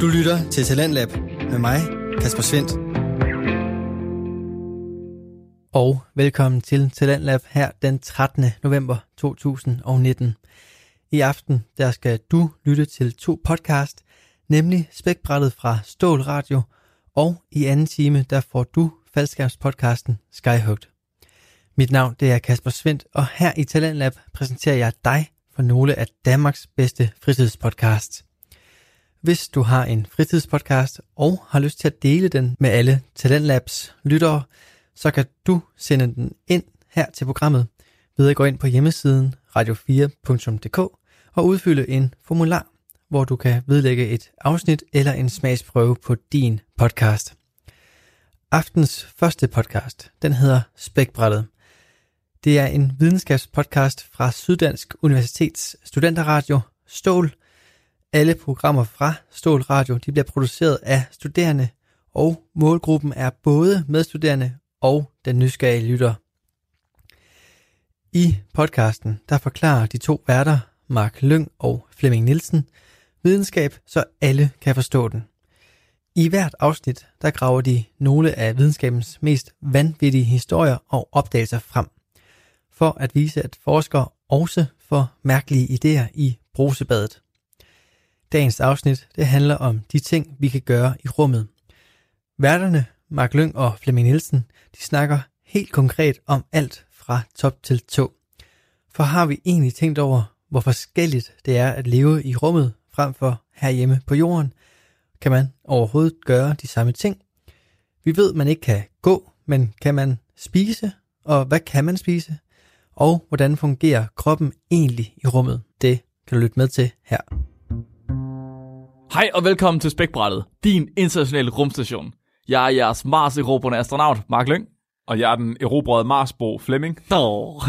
Du lytter til Talentlab med mig, Kasper Svendt. Og velkommen til Talentlab her den 13. november 2019. I aften der skal du lytte til to podcast, nemlig Spækbrættet fra Stål Radio, og i anden time der får du faldskærmspodcasten Skyhugt. Mit navn det er Kasper Svendt, og her i Talentlab præsenterer jeg dig for nogle af Danmarks bedste fritidspodcasts. Hvis du har en fritidspodcast og har lyst til at dele den med alle Talentlabs lyttere, så kan du sende den ind her til programmet ved at gå ind på hjemmesiden radio4.dk og udfylde en formular, hvor du kan vedlægge et afsnit eller en smagsprøve på din podcast. Aftens første podcast, den hedder Spækbrættet. Det er en videnskabspodcast fra Syddansk Universitets Studenterradio Stål. Alle programmer fra Stål Radio de bliver produceret af studerende, og målgruppen er både medstuderende og den nysgerrige lytter. I podcasten der forklarer de to værter, Mark Lyng og Flemming Nielsen, videnskab, så alle kan forstå den. I hvert afsnit der graver de nogle af videnskabens mest vanvittige historier og opdagelser frem for at vise, at forskere også får mærkelige idéer i brusebadet. Dagens afsnit det handler om de ting, vi kan gøre i rummet. Værterne, Mark Lyng og Flemming Nielsen, de snakker helt konkret om alt fra top til tå. For har vi egentlig tænkt over, hvor forskelligt det er at leve i rummet frem for herhjemme på jorden? Kan man overhovedet gøre de samme ting? Vi ved, man ikke kan gå, men kan man spise? Og hvad kan man spise? og hvordan fungerer kroppen egentlig i rummet. Det kan du lytte med til her. Hej og velkommen til Spækbrættet, din internationale rumstation. Jeg er jeres mars erobrende astronaut, Mark Lyng. Og jeg er den erobrede Marsbo Flemming. Dår.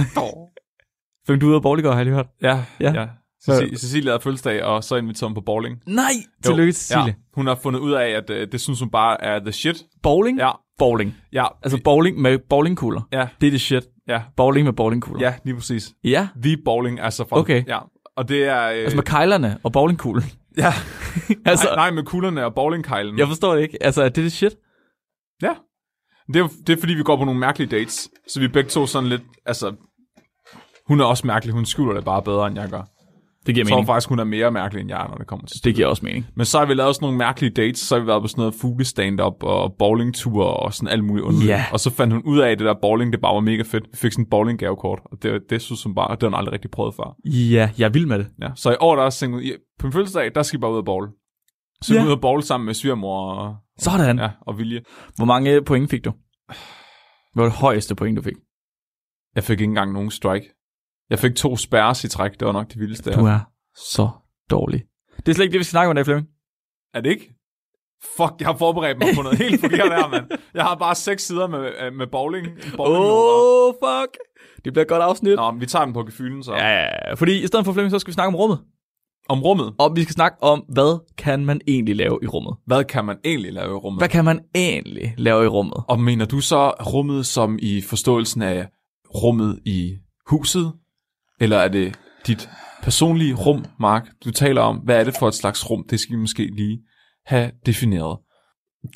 Flemming, du er ude af bowling, har jeg lige hørt. Ja, Ja. ja. Cecilie, Cecilie havde fødselsdag, og så inviterede hun på bowling. Nej, tillykke til Cecilie. Ja, hun har fundet ud af, at øh, det synes hun bare er the shit. Bowling? Ja, Bowling. ja. Altså bowling med bowlingkugler. ja, Det er det shit. ja, Bowling med bowlingkugler. ja, lige præcis. Ja, The bowling, altså fra... Okay. Ja, og det er... Øh, altså med kejlerne og bowlingkuglen. ja, altså, nej, nej, med kuglerne og bowlingkejlen. jeg forstår det ikke. Altså, er det det shit? Ja. Det er, det er fordi, vi går på nogle mærkelige dates. Så vi begge to sådan lidt... Altså, hun er også mærkelig. Hun skjuler det bare bedre, end jeg gør. Det giver Jeg tror mening. faktisk, hun er mere mærkelig, end jeg når det kommer til Det giver også mening. Men så har vi lavet sådan nogle mærkelige dates, så har vi været på sådan noget fuglestand-up og bowlingture og sådan alt muligt underligt. Ja. Og så fandt hun ud af, at det der bowling, det bare var mega fedt. Vi fik sådan en bowling-gavekort, og det, det synes hun bare, det har hun aldrig rigtig prøvet før. Ja, jeg er vild med det. Ja. Så i år, der er ud, på min fødselsdag, der skal vi bare ud og bowl. Så Ja. vi ud og bowl sammen med svigermor og, Sådan. ja, og Vilje. Hvor mange point fik du? Hvad var det højeste point, du fik? Jeg fik ikke engang nogen strike. Jeg fik to spærres i træk, det var nok det vildeste. Du er så dårlig. Det er slet ikke det, vi skal snakke om i dag, Flemming. Er det ikke? Fuck, jeg har forberedt mig på noget helt forkert her, mand. Jeg har bare seks sider med, øh, med bowling. bowling Oh, fuck. Det bliver et godt afsnit. Nå, men vi tager den på gefylen så. Ja, ja, ja. fordi i stedet for Flemming, så skal vi snakke om rummet. Om rummet. Og vi skal snakke om, hvad kan man egentlig lave i rummet? Hvad kan man egentlig lave i rummet? Hvad kan man egentlig lave i rummet? Og mener du så rummet som i forståelsen af rummet i huset? Eller er det dit personlige rum, Mark, du taler om? Hvad er det for et slags rum? Det skal vi måske lige have defineret.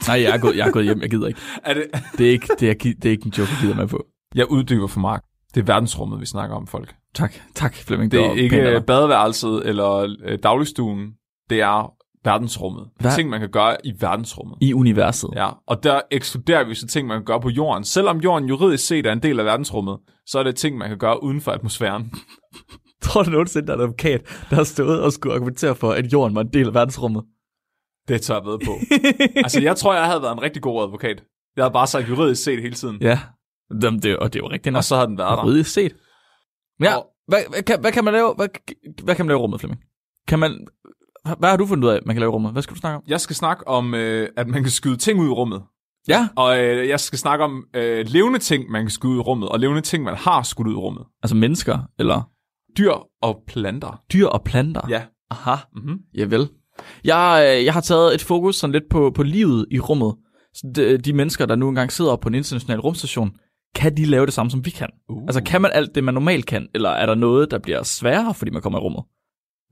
Nej, jeg er gået, jeg er gået hjem, jeg gider ikke. Er det... Det er ikke, det er, det er ikke en joke, jeg gider med på. Jeg uddyber for Mark. Det er verdensrummet, vi snakker om, folk. Tak, tak Flemming. Det er ikke badeværelset eller øh, dagligstuen. Det er verdensrummet. Hvad? Ting, man kan gøre i verdensrummet. I universet. Ja, og der ekskluderer vi så ting, man kan gøre på jorden. Selvom jorden juridisk set er en del af verdensrummet, så er det ting, man kan gøre uden for atmosfæren. Tror du nogensinde, der er en advokat, der har stået og skulle argumentere for, at jorden var en del af verdensrummet? Det tør jeg ved på. altså, jeg tror, jeg havde været en rigtig god advokat. Jeg havde bare sagt juridisk set hele tiden. Ja. Jamen, det, og det er jo rigtigt nok. Og så havde den været der. Juridisk set. Ja, Og- hvad, hvad, kan, hvad kan man lave? Hvad, hvad kan man lave i rummet, Flemming? Kan man, hvad har du fundet ud af, man kan lave i rummet? Hvad skal du snakke om? Jeg skal snakke om, øh, at man kan skyde ting ud i rummet. Ja, Og øh, jeg skal snakke om øh, levende ting, man kan skyde ud i rummet, og levende ting, man har skudt ud i rummet. altså mennesker, eller Dyr og planter. dyr og planter. Ja. Aha, Mm-hmm. ja vel. Jeg, øh, jeg har taget et fokus sådan lidt på, på livet i rummet. Så de, de mennesker, der nu engang sidder på en international rumstation, kan de lave det samme, som vi kan? Uh. Altså, kan man alt det, man normalt kan? Eller er der noget, der bliver sværere, fordi man kommer i rummet?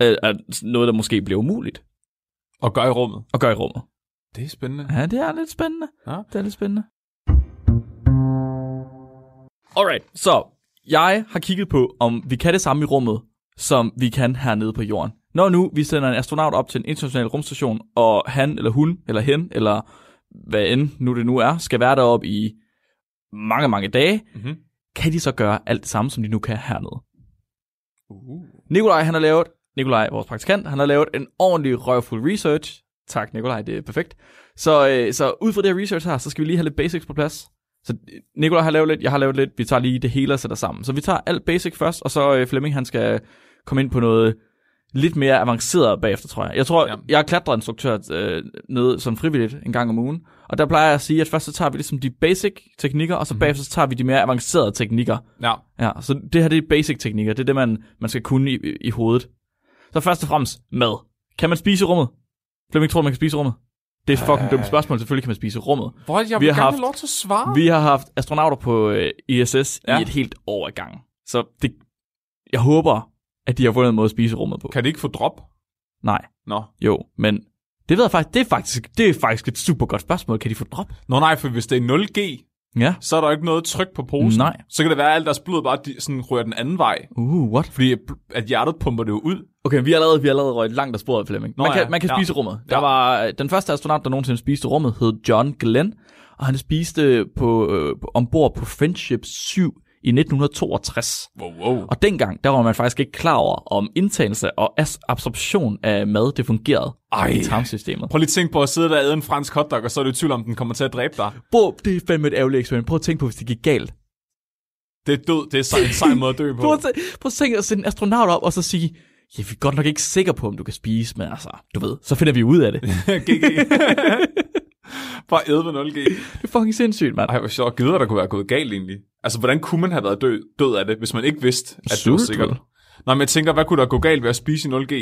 Øh, Er noget, der måske bliver umuligt? Og gør i rummet. og gør i rummet. Det er spændende. Ja, det er lidt spændende. Ja. Det er lidt spændende. Alright, så jeg har kigget på, om vi kan det samme i rummet, som vi kan hernede på jorden. Når nu vi sender en astronaut op til en international rumstation, og han eller hun eller hen, eller hvad end nu det nu er, skal være deroppe i mange, mange dage, Mhm. kan de så gøre alt det samme, som de nu kan hernede. Uh. Nikolaj, han har lavet, Nikolaj, vores praktikant, han har lavet en ordentlig røvfuld research. Tak, Nikolaj, det er perfekt. Så, øh, så ud fra det her research her, så skal vi lige have lidt basics på plads. Så øh, Nikolaj har lavet lidt, jeg har lavet lidt, vi tager lige det hele og sætter sammen. Så vi tager alt basic først, og så øh, Flemming, han skal komme ind på noget lidt mere avanceret bagefter, tror jeg. Jeg tror, Ja. jeg er klatreinstruktør øh, nede som frivilligt en gang om ugen, og der plejer jeg at sige, at først så tager vi ligesom de basic teknikker, og så Mhm. bagefter så tager vi de mere avancerede teknikker. Ja. Ja, så det her det er basic teknikker. Det er det, man, man skal kunne i, i hovedet. Så først og fremmest mad. Kan man spise i rummet? Flemming tror, man kan spise i rummet. Det er fucking dumt spørgsmål. Selvfølgelig kan man spise i rummet. Hvor jeg Vi har gerne haft- lov til at svare. Vi har haft astronauter på øh, ISS Ja. i et helt år i gang. Så det, jeg håber, at de har fundet en måde at spise i rummet på. Kan det ikke få drop? Nej, Nå. jo, men det ved jeg faktisk, det er faktisk, det er faktisk et super godt spørgsmål. Kan de få drop? Nå nej, for hvis det er 0G, Ja. så er der ikke noget tryk på posen. Nej. Så kan det være, at alt deres blod bare de, sådan ryger den anden vej. Uh, what? Fordi at- hjertet pumper det jo ud. Okay, vi har allerede, vi har allerede røget langt af sporet, Flemming. Man kan, ja, man kan ja. spise rummet. Der Ja. var øh, den første astronaut, der nogensinde spiste rummet, hed John Glenn, og han spiste på, øh, ombord på Friendship 7 i 1962. Wow, wow. Og dengang, der var man faktisk ikke klar over, om indtagelse og absorption af mad, det fungerede Ej. i tarmsystemet. Prøv lige at tænke på at sidde der og æde en fransk hotdog, og så er du i tvivl om, den kommer til at dræbe dig. Bro, det er fandme et ærgerligt eksperiment. Prøv at tænke på, hvis det gik galt. Det er død. Det er sej- en sej måde at dø på. Prøv at, tæ- prøv at tænke at sende en astronaut op, og så sige, ja, vi er godt nok ikke sikre på, om du kan spise, men altså, du ved, så finder vi ud af det. Bare æde med 0G. Det er fucking sindssygt, mand. Ej, hvor sjovt. Gider der kunne være gået galt egentlig? Altså, hvordan kunne man have været død, død af det, hvis man ikke vidste, at det var sikkert? Nå, men jeg tænker, hvad kunne der gå galt ved at spise i 0G?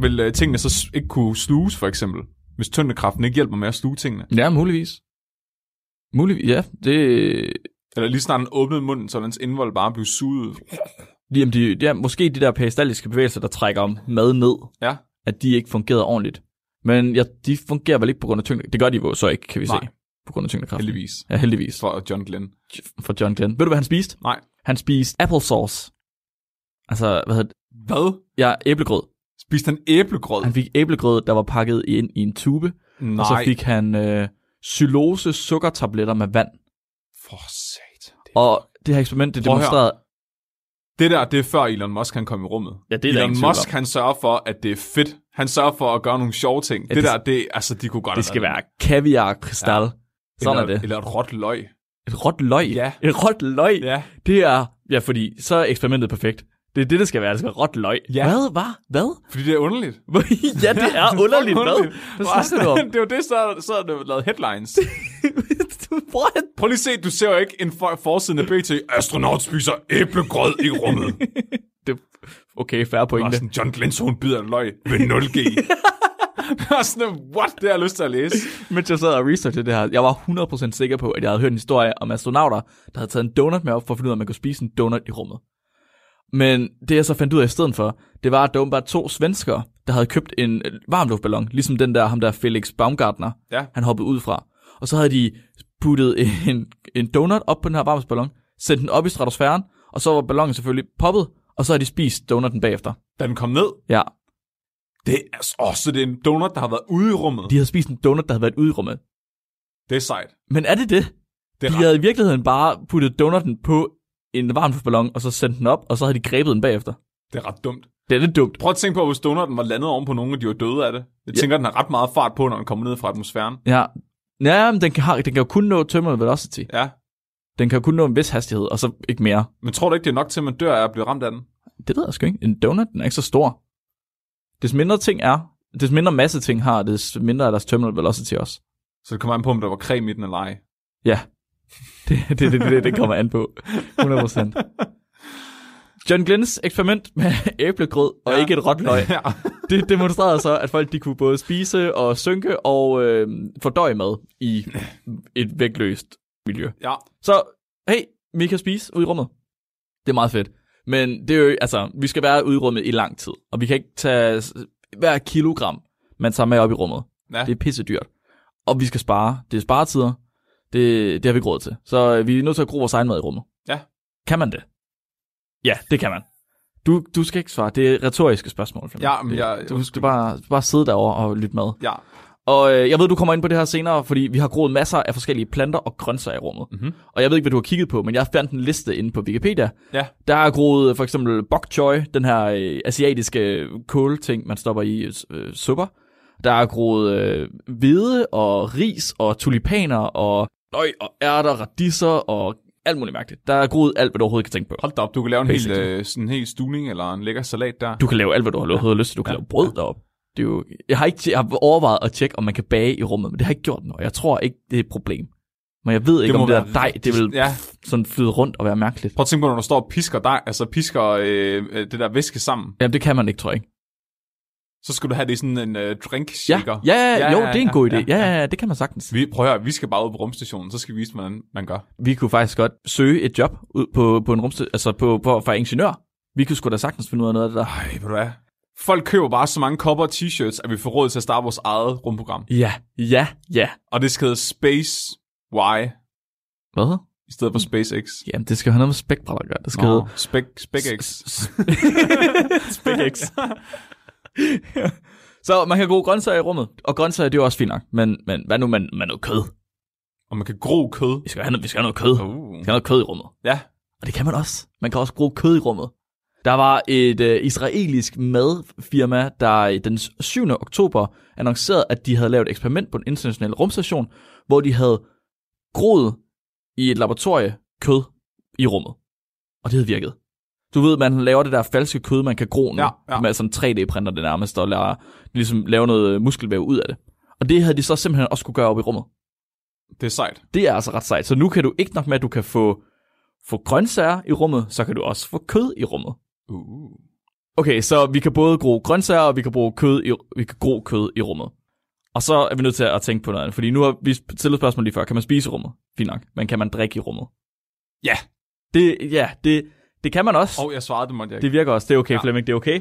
Vil uh, tingene så ikke kunne sluges, for eksempel? Hvis tyndekraften ikke hjælper med at sluge tingene? Ja, muligvis. Muligvis, ja. Det, Eller lige snart den åbnede munden, så dens indvold bare blev suget jamen, de, ja, måske de der peristaltiske bevægelser, der trækker mad ned, Ja. at de ikke fungerede ordentligt. Men ja, de fungerer vel ikke på grund af tyngde. Det gør de jo så ikke, kan vi Nej. se. På grund af tyngdekraft. Heldigvis. Ja, heldigvis. For John Glenn. For John Glenn. Ved du, hvad han spiste? Nej. Han spiste applesauce. Altså, hvad hedder det? Hvad? Ja, æblegrød. Spiste han æblegrød? Han fik æblegrød, der var pakket ind i en tube. Nej. Og så fik han øh, xylose sukkertabletter med vand. For sat. Og det her eksperiment, det demonstrerede... det der, det er før Elon Musk han kom i rummet. Ja, det er Elon Musk, han sørger for, at det er fedt. Han sørger for at gøre nogle sjove ting. Ja, det, det- der, det, altså, de kunne godt Det skal være kaviar kristal. Ja. Sådan eller, er det. Eller et råt løg. Et råt løg? Ja. Et råt løg? Ja. Det er... Ja, fordi så er eksperimentet perfekt. Det er det, det skal være. Det skal være råt løg. Ja. Hvad? Hvad? Hvad? Fordi det er underligt. ja, det er underligt. Hvad? Hvad snakker du om? det jo det, så, så er det lavet headlines. What? Prøv lige se, du ser jo ikke en for, forsiden af BT. Astronaut spiser æblegrød i rummet. Det, okay, færre Og pointe. sådan, John Glenson bider en løg ved 0G. og sådan, what? Det har jeg lyst til at læse. Mens jeg sad og researchede det her, jeg var 100% sikker på, at jeg havde hørt en historie om astronauter, der havde taget en donut med op for at finde ud af, at man kunne spise en donut i rummet. Men det jeg så fandt ud af i stedet for, det var, at der var to svenskere, der havde købt en varmluftballon, ligesom den der, ham der Felix Baumgartner, Ja. han hoppede ud fra. Og så havde de puttet en, en donut op på den her varmluftsballon, sendt den op i stratosfæren, og så var ballonen selvfølgelig poppet, og så havde de spist donutten bagefter. Da den kom ned, Ja, det er, åh, så det er en donut, der har været ude i rummet. de havde spist en donut, der havde været ude i rummet. Det er sejt. Men er det det? Det er De ret. havde i virkeligheden bare puttet donutten på en varmluftballon, og så sendt den op, og så havde de grebet den bagefter. Det er ret dumt. Det er lidt dumt. Prøv at tænke på, hvis donutten var landet oven på nogen, og de var døde af det. Jeg Ja. tænker, den har ret meget fart på, når den kommer ned fra atmosfæren. Ja, ja men den kan, den kan jo kun nå terminal velocity. Ja. Den kan jo kun nå en vis hastighed, og så ikke mere. Men tror du ikke, det er nok til, at man dør af at blive ramt af den? Det ved jeg sgu ikke. En donut, den er ikke så stor. Des mindre ting er, des mindre masse ting har, des mindre er deres terminal velocity også. Så det kommer an på, om der var creme i den eller ej. Ja, det, det, det, det, det kommer an på. 100%. John Glenns eksperiment med æblegrød og Ja. ikke et råt løg, ja. det demonstrerede så, at folk de kunne både spise og synke og øh, fordøje mad i et vægtløst miljø. ja. Så, hey, vi kan spise ude i rummet. Det er meget fedt. Men det er jo, altså, vi skal være ude i rummet i lang tid, og vi kan ikke tage hver kilogram, man tager med op i rummet. Ja. Det er pisse dyrt. Og vi skal spare. Det er sparetider. Det, det har vi ikke råd til. Så øh, vi er nødt til at gro vores egen mad i rummet. Ja. Kan man det? Ja, det kan man. Du, du skal ikke svare. Det er retoriske spørgsmål. Flemming. Ja, men jeg- du skal bare, bare sidde derovre og lytte med. Ja. Og øh, jeg ved, du kommer ind på det her senere, fordi vi har groet masser af forskellige planter og grøntsager i rummet. Mhm. Og jeg ved ikke, hvad du har kigget på, men jeg fandt en liste inde på Wikipedia. Ja. Der er groet øh, for eksempel bok choy, den her øh, asiatiske kålting, man stopper i øh, supper. Der er groet øh, hvede og ris og tulipaner og, øj, og ærter, radiser og alt muligt mærkeligt. Der er groet alt, hvad du overhovedet kan tænke på. Hold da op, du kan lave en hel, øh, sådan en hel stuning eller en lækker salat der. Du kan lave alt, hvad du har overhovedet lyst til. Du kan Ja. lave brød derop. Det er jo, jeg, har ikke, jeg har overvejet at tjekke, om man kan bage i rummet, men det har jeg ikke gjort nu. Jeg tror ikke, det er et problem. Men jeg ved ikke, må om det der dej, det vil Ja, sådan flyde rundt og være mærkeligt. prøv at tænke på, når du står og pisker dig, altså pisker øh, øh, det der væske sammen, Jamen, det kan man ikke, tror jeg ikke. Så skal du have det i sådan en øh, drink shaker. ja, ja, Ja, jo, det er en god idé. ja, Ja, ja. det kan man sagtens. Vi, prøv at vi skal bare ud på rumstationen, så skal vi vise, hvordan man gør. Vi kunne faktisk godt søge et job ud på, på en rumsted, altså på, på, for ingeniør. Vi kunne sgu da sagtens finde ud af noget af det der. Ej, ved du hvad? Folk køber bare så mange kopper og t-shirts, at vi får råd til at starte vores eget rumprogram. Ja, ja, ja. Og det skal hedde Space Y, Hvad? i stedet for SpaceX. Jamen, det skal have noget med spækbræt at gøre. Det skal Nå, hedde Spec, SpecX. SpecX. Så man kan gro grøntsager i rummet, og grøntsager det er jo også fint nok. Men, men hvad nu med, med noget kød? Og man kan gro kød. Vi skal have noget, vi skal have noget kød. Vi Uh. skal have noget kød i rummet. Ja, Og det kan man også. Man kan også gro kød i rummet. Der var et øh, israelisk madfirma, der den 7. oktober annoncerede, at de havde lavet et eksperiment på en international rumstation, hvor de havde groet i et laboratorie kød i rummet. Og det havde virket. Du ved, man laver det der falske kød, man kan gro nu, Ja, ja. med sådan 3D-printer det nærmest, og lader, ligesom lave noget muskelvæv ud af det. Og det havde de så simpelthen også kunne gøre op i rummet. det er sejt. Det er altså ret sejt. Så nu kan du ikke nok med, at du kan få, få grøntsager i rummet, så kan du også få kød i rummet. Uh. Okay, så vi kan både gro grøntsager, og vi kan bruge kød i, vi kan gro kød i rummet. Og så er vi nødt til at tænke på noget andet, fordi nu har vi stillet spørgsmål lige før. Kan man spise i rummet? Fint nok. Men kan man drikke i rummet? Ja. Det, ja, det, det kan man også. Og jeg svarede, det måtte jeg ikke. Det virker også. Det er okay, Ja. ja. Flemming. Det er okay.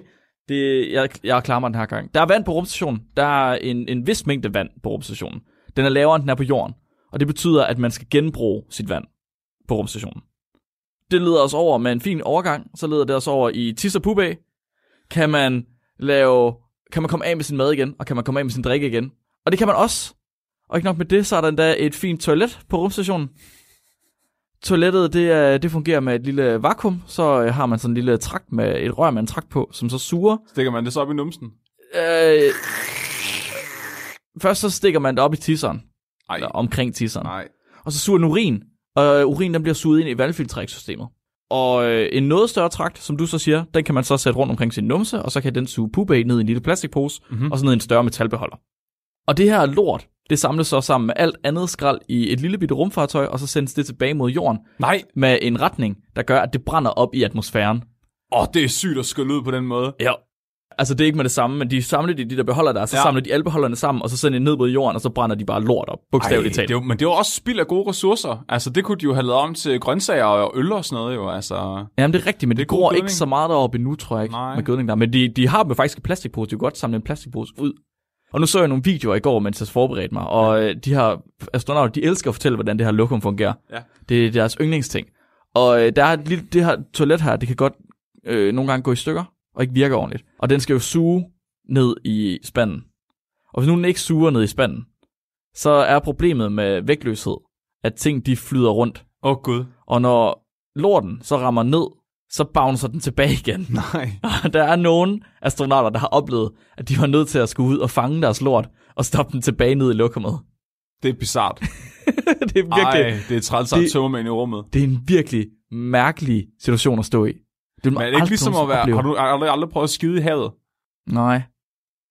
Det, jeg, jeg klarer mig den her gang. Der er vand på rumstationen. Der er en, en vis mængde vand på rumstationen. Den er lavere, end den er på jorden. Og det betyder, at man skal genbruge sit vand på rumstationen. Det leder os over med en fin overgang. Så leder det os over i Tis og Pubæ. Kan man lave... Kan man komme af med sin mad igen, og kan man komme af med sin drikke igen. Og det kan man også. Og ikke nok med det, så er der endda et fint toilet på rumstationen. Toilettet, det, det fungerer med et lille vakuum. Så øh, har man sådan en lille trakt med et rør med en trakt på, som så suger. Stikker man det så op i numsen? Øh, først så stikker man det op i tisseren, Ej, eller omkring tisseren. nej. Og så suger den urin, og øh, urin den bliver suget ind i valgfiltreringssystemet. Og øh, en noget større trakt, som du så siger, den kan man så sætte rundt omkring sin numse, og så kan den suge puppe ned i en lille plastikpose, Mhm. mm-hmm. og så ned i en større metalbeholder. Og det her lort, det samles så sammen med alt andet skrald i et lille bitte rumfartøj, og så sendes det tilbage mod jorden Nej. med en retning, der gør, at det brænder op i atmosfæren. Åh, oh, det er sygt at skylle ud på den måde. Ja. Altså, det er ikke med det samme, men de samler de, de der beholder der, så Ja. ja. samler de alle beholderne sammen, og så sender de ned mod jorden, og så brænder de bare lort op, bogstaveligt det talt. er jo, men det jo også spild af gode ressourcer. Altså, det kunne de jo have lavet om til grøntsager og øl og sådan noget jo. Altså, Jamen, det er rigtigt, men Det det, det gror ikke så meget deroppe endnu, tror jeg ikke, Nej. med gødning der. Men de, de har dem faktisk i plastikpose, de kan godt samle en plastikpose ud. Og nu så jeg nogle videoer i går, mens jeg forberedte mig, og ja. de her astronauter, de elsker at fortælle, hvordan det her lokum fungerer. Ja. Det er deres yndlingsting. Og øh, der er et lille, det her toilet her, det kan godt øh, nogle gange gå i stykker, og ikke virke ordentligt. Og den skal jo suge ned i spanden. Og hvis nu den ikke suger ned i spanden, så er problemet med vægtløshed, at ting de flyder rundt. åh oh, gud. Og når lorten så rammer ned, så bouncer den tilbage igen. Nej. Og der er nogle astronauter, der har oplevet, at de var nødt til at skulle ud og fange deres lort, og stoppe den tilbage ned i lokummet. Det er bizart. det er virkelig, Ej, det er træls at tømmermænd i rummet. det er en virkelig mærkelig situation at stå i. Det Men er det ikke ligesom at være... opleve. Har du aldrig, aldrig prøvet at skide i havet? Nej.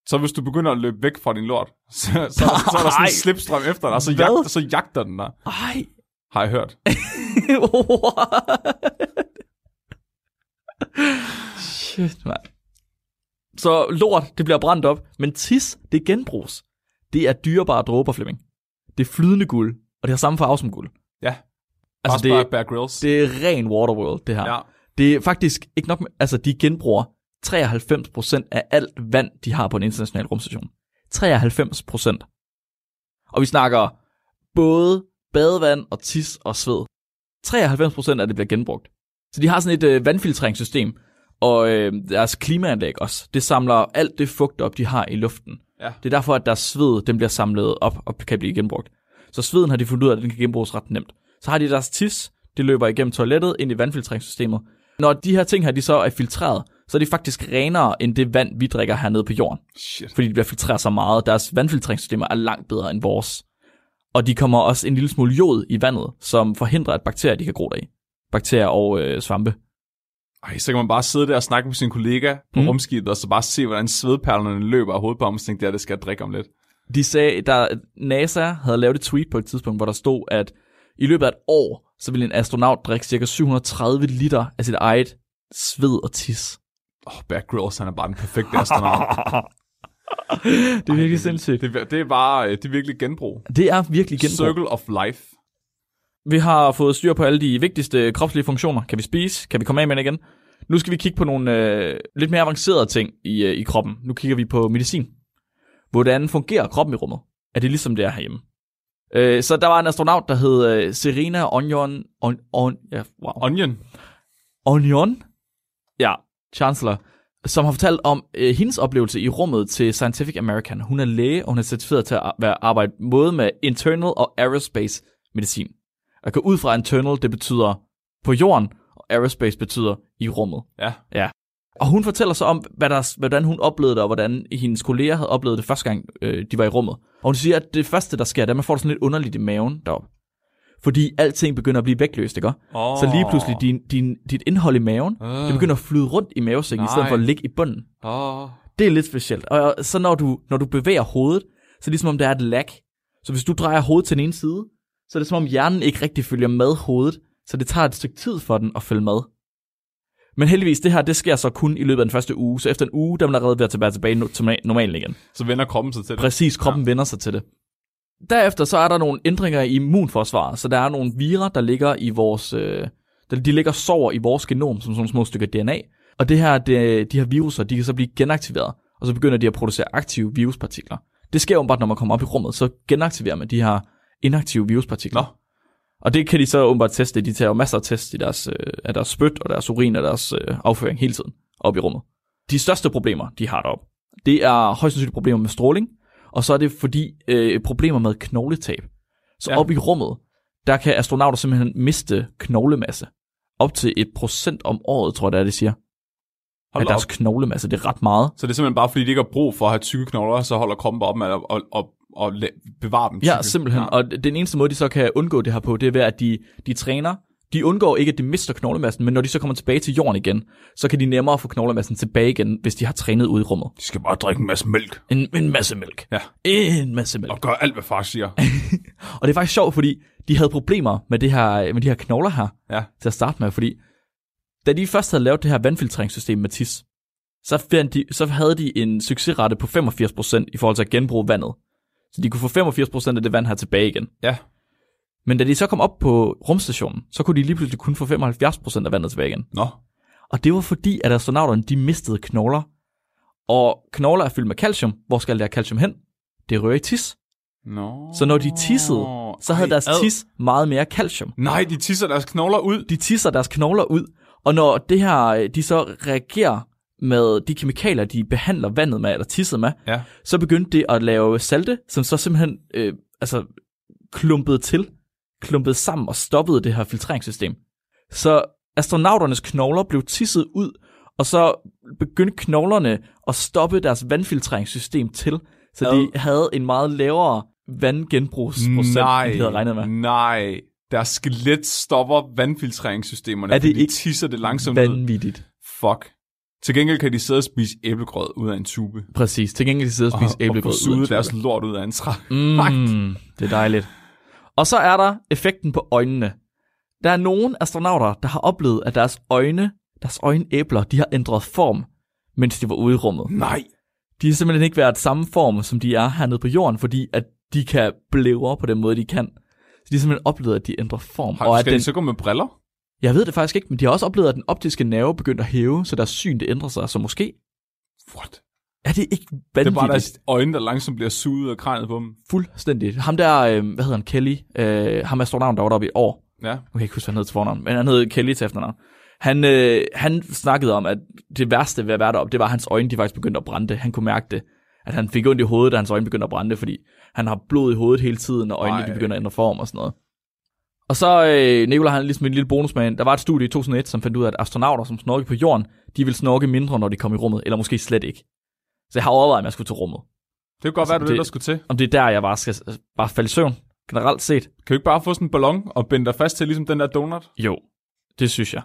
Så hvis du begynder at løbe væk fra din lort, så, så, så, så er der sådan en slipstrøm efter dig, og så, jagter, så jagter den dig. Ej. Har jeg hørt. Shit, man. Så lort, det bliver brændt op, men tis, det genbruges. Det er dyrebare dråber, Flemming. Det er flydende guld, og det har samme farve som guld. Ja. Altså, Også det, bare Bear Grylls. det er ren Waterworld, det her. ja. Det er faktisk ikke nok med, altså de genbruger 93% af alt vand, de har på en international rumstation. 93 procent. Og vi snakker både badevand og tis og sved. 93 procent af det bliver genbrugt. Så de har sådan et øh, vandfiltreringssystem, og øh, deres klimaanlæg også. Det samler alt det fugt op, de har i luften. Ja. Det er derfor, at deres sved den bliver samlet op og kan blive genbrugt. Så sveden har de fundet ud af, at den kan genbruges ret nemt. Så har de deres tis, det løber igennem toilettet ind i vandfiltreringssystemet. Når de her ting her, de så er filtreret, så er de faktisk renere end det vand, vi drikker hernede på jorden. Shit. Fordi de bliver filtreret så meget. Deres vandfiltreringssystemer er langt bedre end vores. Og de kommer også en lille smule jod i vandet, som forhindrer, at bakterier de kan gro der i. Bakterier og øh, svampe. Ej, så kan man bare sidde der og snakke med sin kollega på Mm. rumskibet, og så bare se, hvordan svedperlerne løber af hovedet på ham, og jeg, det skal jeg drikke om lidt. De sagde, der NASA havde lavet et tweet på et tidspunkt, hvor der stod, at i løbet af et år, så ville en astronaut drikke ca. 730 liter af sit eget sved og tis. Åh, oh, Bear Grylls, han er bare den perfekte astronaut. Det er virkelig sindssygt. det, er- det er bare, øh, det er virkelig genbrug. Det er virkelig genbrug. Circle of life. Vi har fået styr på alle de vigtigste kropslige funktioner. Kan vi spise? Kan vi komme af med det igen? Nu skal vi kigge på nogle øh, lidt mere avancerede ting i, øh, i kroppen. Nu kigger vi på medicin. Hvordan fungerer kroppen i rummet? Er det ligesom det er herhjemme? Øh, så der var en astronaut, der hed øh, Serena Onion... On, on, ja, wow. Onion. Onion? Ja, Chancellor. Som har fortalt om øh, hendes oplevelse i rummet til Scientific American. Hun er læge, og hun er certificeret til at arbejde både med internal og aerospace medicin. Jeg går ud fra internal, det betyder på jorden, og aerospace betyder i rummet. Ja. Ja. Og hun fortæller så om, hvad der, hvordan hun oplevede det, og hvordan hendes kolleger havde oplevet det første gang, øh, de var i rummet. Og hun siger, at det første, der sker, det er, at man får det sådan lidt underligt i maven deroppe. Fordi alting begynder at blive vægtløst, ikke? Oh. Så lige pludselig, din, din, dit indhold i maven, Øh. det begynder at flyde rundt i mavesækken, i stedet for at ligge i bunden. Oh. Det er lidt specielt. Og så når du, når du bevæger hovedet, så ligesom om, der er et lag. Så hvis du drejer hovedet til den ene side, så er det som om hjernen ikke rigtig følger med hovedet, så det tager et stykke tid for den at følge med. Men heldigvis, det her, det sker så kun i løbet af den første uge, så efter en uge, der er man allerede ved at tilbage tilbage no- til normalen igen. Så vender kroppen sig til det. Præcis, kroppen ja. vender sig til det. Derefter så er der nogle ændringer i immunforsvaret, så der er nogle virer, der ligger i vores, øh, de ligger og sover i vores genom, som sådan små stykker DNA. Og det her, det, de her viruser, de kan så blive genaktiveret, og så begynder de at producere aktive viruspartikler. Det sker jo bare, når man kommer op i rummet, så genaktiverer man de her inaktive viruspartikler. Nå. Og det kan de så åbenbart teste. De tager jo masser af tests i deres, øh, af deres spyt og deres urin og deres øh, afføring hele tiden op i rummet. De største problemer, de har deroppe, det er højst sandsynligt problemer med stråling, og så er det fordi øh, problemer med knogletab. Så ja. op i rummet, der kan astronauter simpelthen miste knoglemasse. Op til et procent om året, tror jeg, det er, det siger. Af deres op. knoglemasse, det er ret meget. Så det er simpelthen bare, fordi de ikke har brug for at have tykke knogler, så holder kroppen bare op med at og, og, og la- bevare dem Ja, tykke. simpelthen. Ja. Og den eneste måde, de så kan undgå det her på, det er ved, at de, de træner. De undgår ikke, at de mister knoglemassen, men når de så kommer tilbage til jorden igen, så kan de nemmere få knoglemassen tilbage igen, hvis de har trænet ude i rummet. De skal bare drikke en masse mælk. En, en masse mælk. Ja. En masse mælk. Og gøre alt, hvad far siger. Og det er faktisk sjovt, fordi de havde problemer med, det her, med de her knogler her Ja. til at starte med, fordi da de først havde lavet det her vandfiltreringssystem med TIS, så, fandt de, så havde de en succesrate på 85% i forhold til at genbruge vandet. Så de kunne få 85% af det vand her tilbage igen. Ja. Men da de så kom op på rumstationen, så kunne de lige pludselig kun få 75% af vandet tilbage igen. Nå. Og det var fordi, at astronauterne de mistede knogler. Og knogler er fyldt med calcium. Hvor skal det her calcium hen? Det rører i tis. Nå. Så når de tissede, så havde Ej, deres ad. tis meget mere calcium. Nej, de tisser deres knogler ud. De tisser deres knogler ud, og når det her, de så reagerer med de kemikalier, de behandler vandet med, eller tisset med, Ja. så begyndte det at lave salte, som så simpelthen øh, altså, klumpede til, klumpede sammen og stoppede det her filtreringssystem. Så astronauternes knogler blev tisset ud, og så begyndte knoglerne at stoppe deres vandfiltreringssystem til, så de havde en meget lavere vandgenbrugsprocent, Nej, end de havde regnet med. nej. Deres skelet stopper vandfiltreringssystemerne, Er det fordi de ikke tisser det langsomt ud. Vanvittigt. Fuck. Til gengæld kan de sidde og spise æblegrød ud af en tube. Præcis. Til gengæld de sidder og spiser og, og æblegrød. få ud af en deres tube. lort ud af en træ. Mm, det er dejligt. Og så er der effekten på øjnene. Der er nogle astronauter, der har oplevet, at deres øjne, deres øjenæbler, de har ændret form, mens de var ude i rummet. Nej. De har simpelthen ikke været samme form, som de er hernede på jorden, fordi at de kan blævre på den måde, de kan. De har simpelthen oplevet, at de ændrer form. Har, og at skal den, de så gå med briller? jeg ved det faktisk ikke, men de har også oplevet, at den optiske nerve begyndte at hæve, så deres syn det ændrer sig. Så måske, What? Er det ikke Det er vanvittigt? bare deres øjne, der langsomt bliver suget af kranet på dem. Fuldstændig. Ham der, øh, hvad hedder han, Kelly, øh, ham astronauten, der var deroppe i år. Ja. Jeg kan ikke huske, hvad han hed til fornavn, men han hed Kelly til efternavn. Han, øh, han snakkede om, at det værste ved at være deroppe, det var, at hans øjne de faktisk begyndte at brænde. Han kunne mærke det. At han fik ondt i hovedet, da hans øjne begyndte at brænde, fordi han har blod i hovedet hele tiden, og øjnene Ej. de begynder at ændre form og sådan noget. Og så, øh, Nicolai, han er ligesom en lille bonusman. Der var et studie i 2001, som fandt ud af, at astronauter, som snorker på jorden, de vil snorke mindre, når de kommer i rummet, eller måske slet ikke. Så jeg har overvejet, om jeg skulle til rummet. Det kunne godt være, det, det- det der skulle til. Om det er der, jeg bare skal bare falde i søvn, generelt set. Kan du ikke bare få sådan en ballon og binde dig fast til ligesom den der donut? Jo, det synes jeg.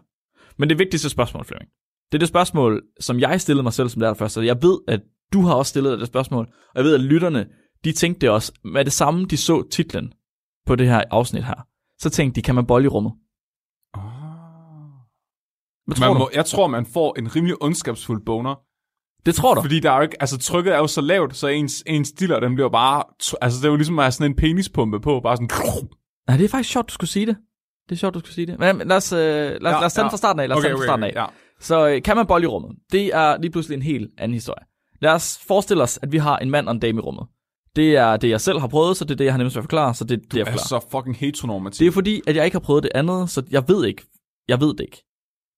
Men det vigtigste spørgsmål, Flemming, det er det spørgsmål, som jeg stillede mig selv som først. Og jeg ved, at du har også stillet dig det spørgsmål. Og jeg ved, at lytterne, de tænkte det også. Med det samme, de så titlen på det her afsnit her. Så tænkte de, kan man bolle i rummet? Hvad tror Man du? må, jeg tror, man får en rimelig ondskabsfuld boner. Det tror du? Fordi der er jo ikke, altså trykket er jo så lavt, så ens, ens diller, den bliver bare, altså det er jo ligesom at have sådan en penispumpe på, bare sådan, Nej, det er faktisk sjovt, du skulle sige det. Det er sjovt, du skulle sige det. Men lad os, øh, lad, os, lad os tage den fra starten af. Lad os tage den fra starten af. ja. Så øh, kan man bolle i rummet? Det er lige pludselig en helt anden historie. Lad os forestille os, at vi har en mand og en dame i rummet. Det er det, jeg selv har prøvet, så det er det, jeg har nemmest ved at forklare, så det er det, jeg er forklarer. så fucking heteronormativ. Det er fordi, at jeg ikke har prøvet det andet, så jeg ved ikke. Jeg ved det ikke.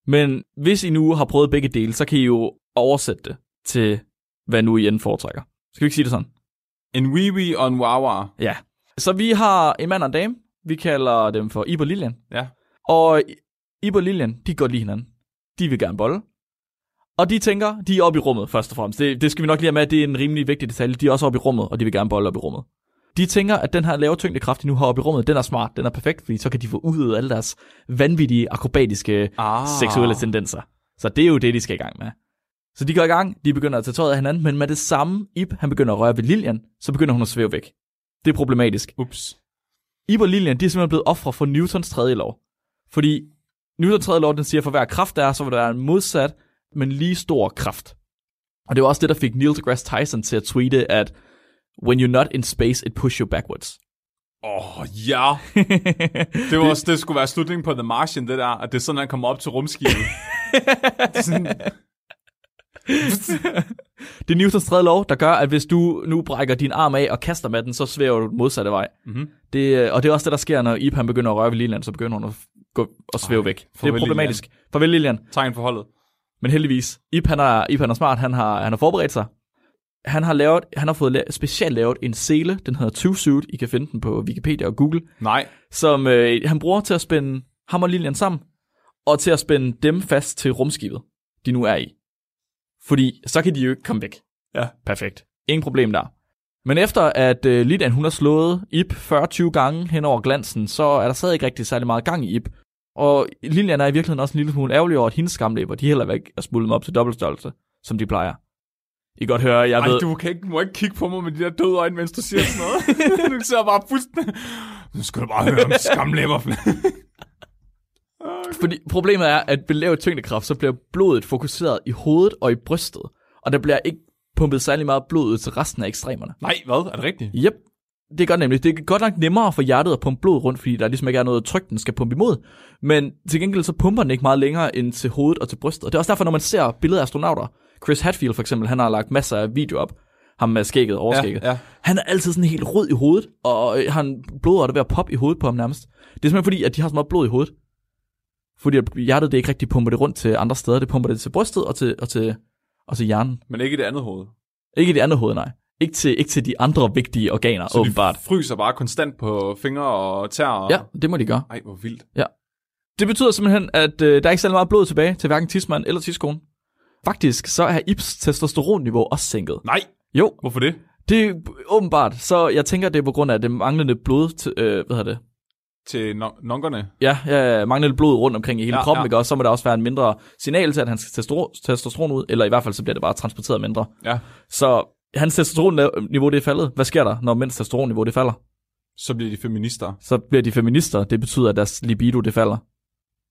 Men hvis I nu har prøvet begge dele, så kan I jo oversætte det til, hvad nu I end foretrækker. Skal vi ikke sige det sådan? En wee og en wawa. Ja. Så vi har en mand og en dame. Vi kalder dem for Ib og Lilian. Ja. Og Ib og Lilian, de godt lide hinanden. De vil gerne bolle. Og de tænker, de er oppe i rummet, først og fremmest. Det, det skal vi nok lige have med, det er en rimelig vigtig detalje. De er også oppe i rummet, og de vil gerne bolle op i rummet. De tænker, at den her lave tyngdekraft, de nu har oppe i rummet, den er smart, den er perfekt, fordi så kan de få udøvet alle deres vanvittige, akrobatiske, Ah. seksuelle tendenser. Så det er jo det, de skal i gang med. Så de går i gang, de begynder at tage tøjet af hinanden, men med det samme, Ib, han begynder at røre ved Lilian, så begynder hun at svæve væk. Det er problematisk. Ups. Ib og Lilian, de er simpelthen blevet ofre for Newtons tredje lov. Fordi Newtons tredje lov, den siger, at for hver kraft der er, så vil der være en modsat, men lige stor kraft. Og det var også det, der fik Neil deGrasse Tyson til at tweete, at when you're not in space, it pushes you backwards. Åh, oh, ja. Det var også, det skulle være slutningen på The Martian, det der, at det er sådan, han kommer op til rumskibet. Det er Newtons tredje lov, der gør, at hvis du nu brækker din arm af og kaster med den, så svæver du den modsatte vej. Mhm. Det, øh, og det er også det, der sker, når han begynder at røre ved Lilian, så begynder hun at gå og svæve Ej, væk. Det er problematisk. Farvel Lilian. tegn for holdet. Men heldigvis, Ip han er, Ip han er smart, han har, han har forberedt sig. Han har, lavet, han har fået la- specielt lavet en sele, den hedder Two Suit, I kan finde den på Wikipedia og Google, Nej. som øh, han bruger til at spænde ham og Lilian sammen, og til at spænde dem fast til rumskibet, de nu er i. Fordi så kan de jo ikke komme væk. Ja. Perfekt. Ingen problem der. Men efter at øh, Lilian hun har slået Ip 40-20 gange hen over glansen, så er der stadig ikke rigtig særlig meget gang i Ip. Og Lilian er i virkeligheden også en lille smule ærgerlig over, at hendes skamlæber, de heller ikke er smuldet op til dobbeltstørrelse, som de plejer. I godt høre, jeg Ej, ved... du kan ikke, må ikke kigge på mig med de der døde øjne, mens du siger sådan noget. du ser bare fuldstændig... Nu skal du bare høre om skamlæber. Fordi problemet er, at ved lav tyngdekraft, så bliver blodet fokuseret i hovedet og i brystet. Og der bliver ikke pumpet særlig meget blod ud til resten af ekstremerne. Nej, hvad? Er det rigtigt? Yep. Det gør nemlig. Det er godt nok nemmere for hjertet at pumpe blod rundt, fordi der ligesom ikke er noget tryk, den skal pumpe imod. Men til gengæld så pumper den ikke meget længere end til hovedet og til brystet. Og det er også derfor, når man ser billeder af astronauter, Chris Hadfield for eksempel, han har lagt masser af videoer op, ham med skægget, overskægget. Ja, ja. Han er altid sådan helt rød i hovedet, og øh, han blod er ved at poppe i hovedet på ham nærmest. Det er simpelthen fordi, at de har så meget blod i hovedet. Fordi at hjertet det ikke rigtig pumper det rundt til andre steder. Det pumper det til brystet og til, og til, og til hjernen. Men ikke i det andet hoved. Ikke i det andet hoved, nej. Ikke til, ikke til de andre vigtige organer, Så åbenbart. de fryser bare konstant på fingre og tær. Og... Ja, det må de gøre. Ej, hvor vildt. Det betyder simpelthen, at øh, der er ikke særlig meget blod tilbage til hverken tidsmand eller tidskone. Faktisk, så er Ibs testosteronniveau også sænket. Nej, Jo, hvorfor det? det er åbenbart. Så jeg tænker, det er på grund af det manglende blod, til, øh, hvad hedder det? Til no- nonkerne? Ja, ja, manglende blod rundt omkring i hele Ja, ja, kroppen, ja. ja. ikke? Og så må der også være en mindre signal til, at han skal testosteron ud, eller i hvert fald så bliver det bare transporteret mindre. Ja. Så hans testosteronniveau det er faldet. Hvad sker der, når mænds testosteronniveau det falder? Så bliver de feminister. Så bliver de feminister. Det betyder, at deres libido det falder.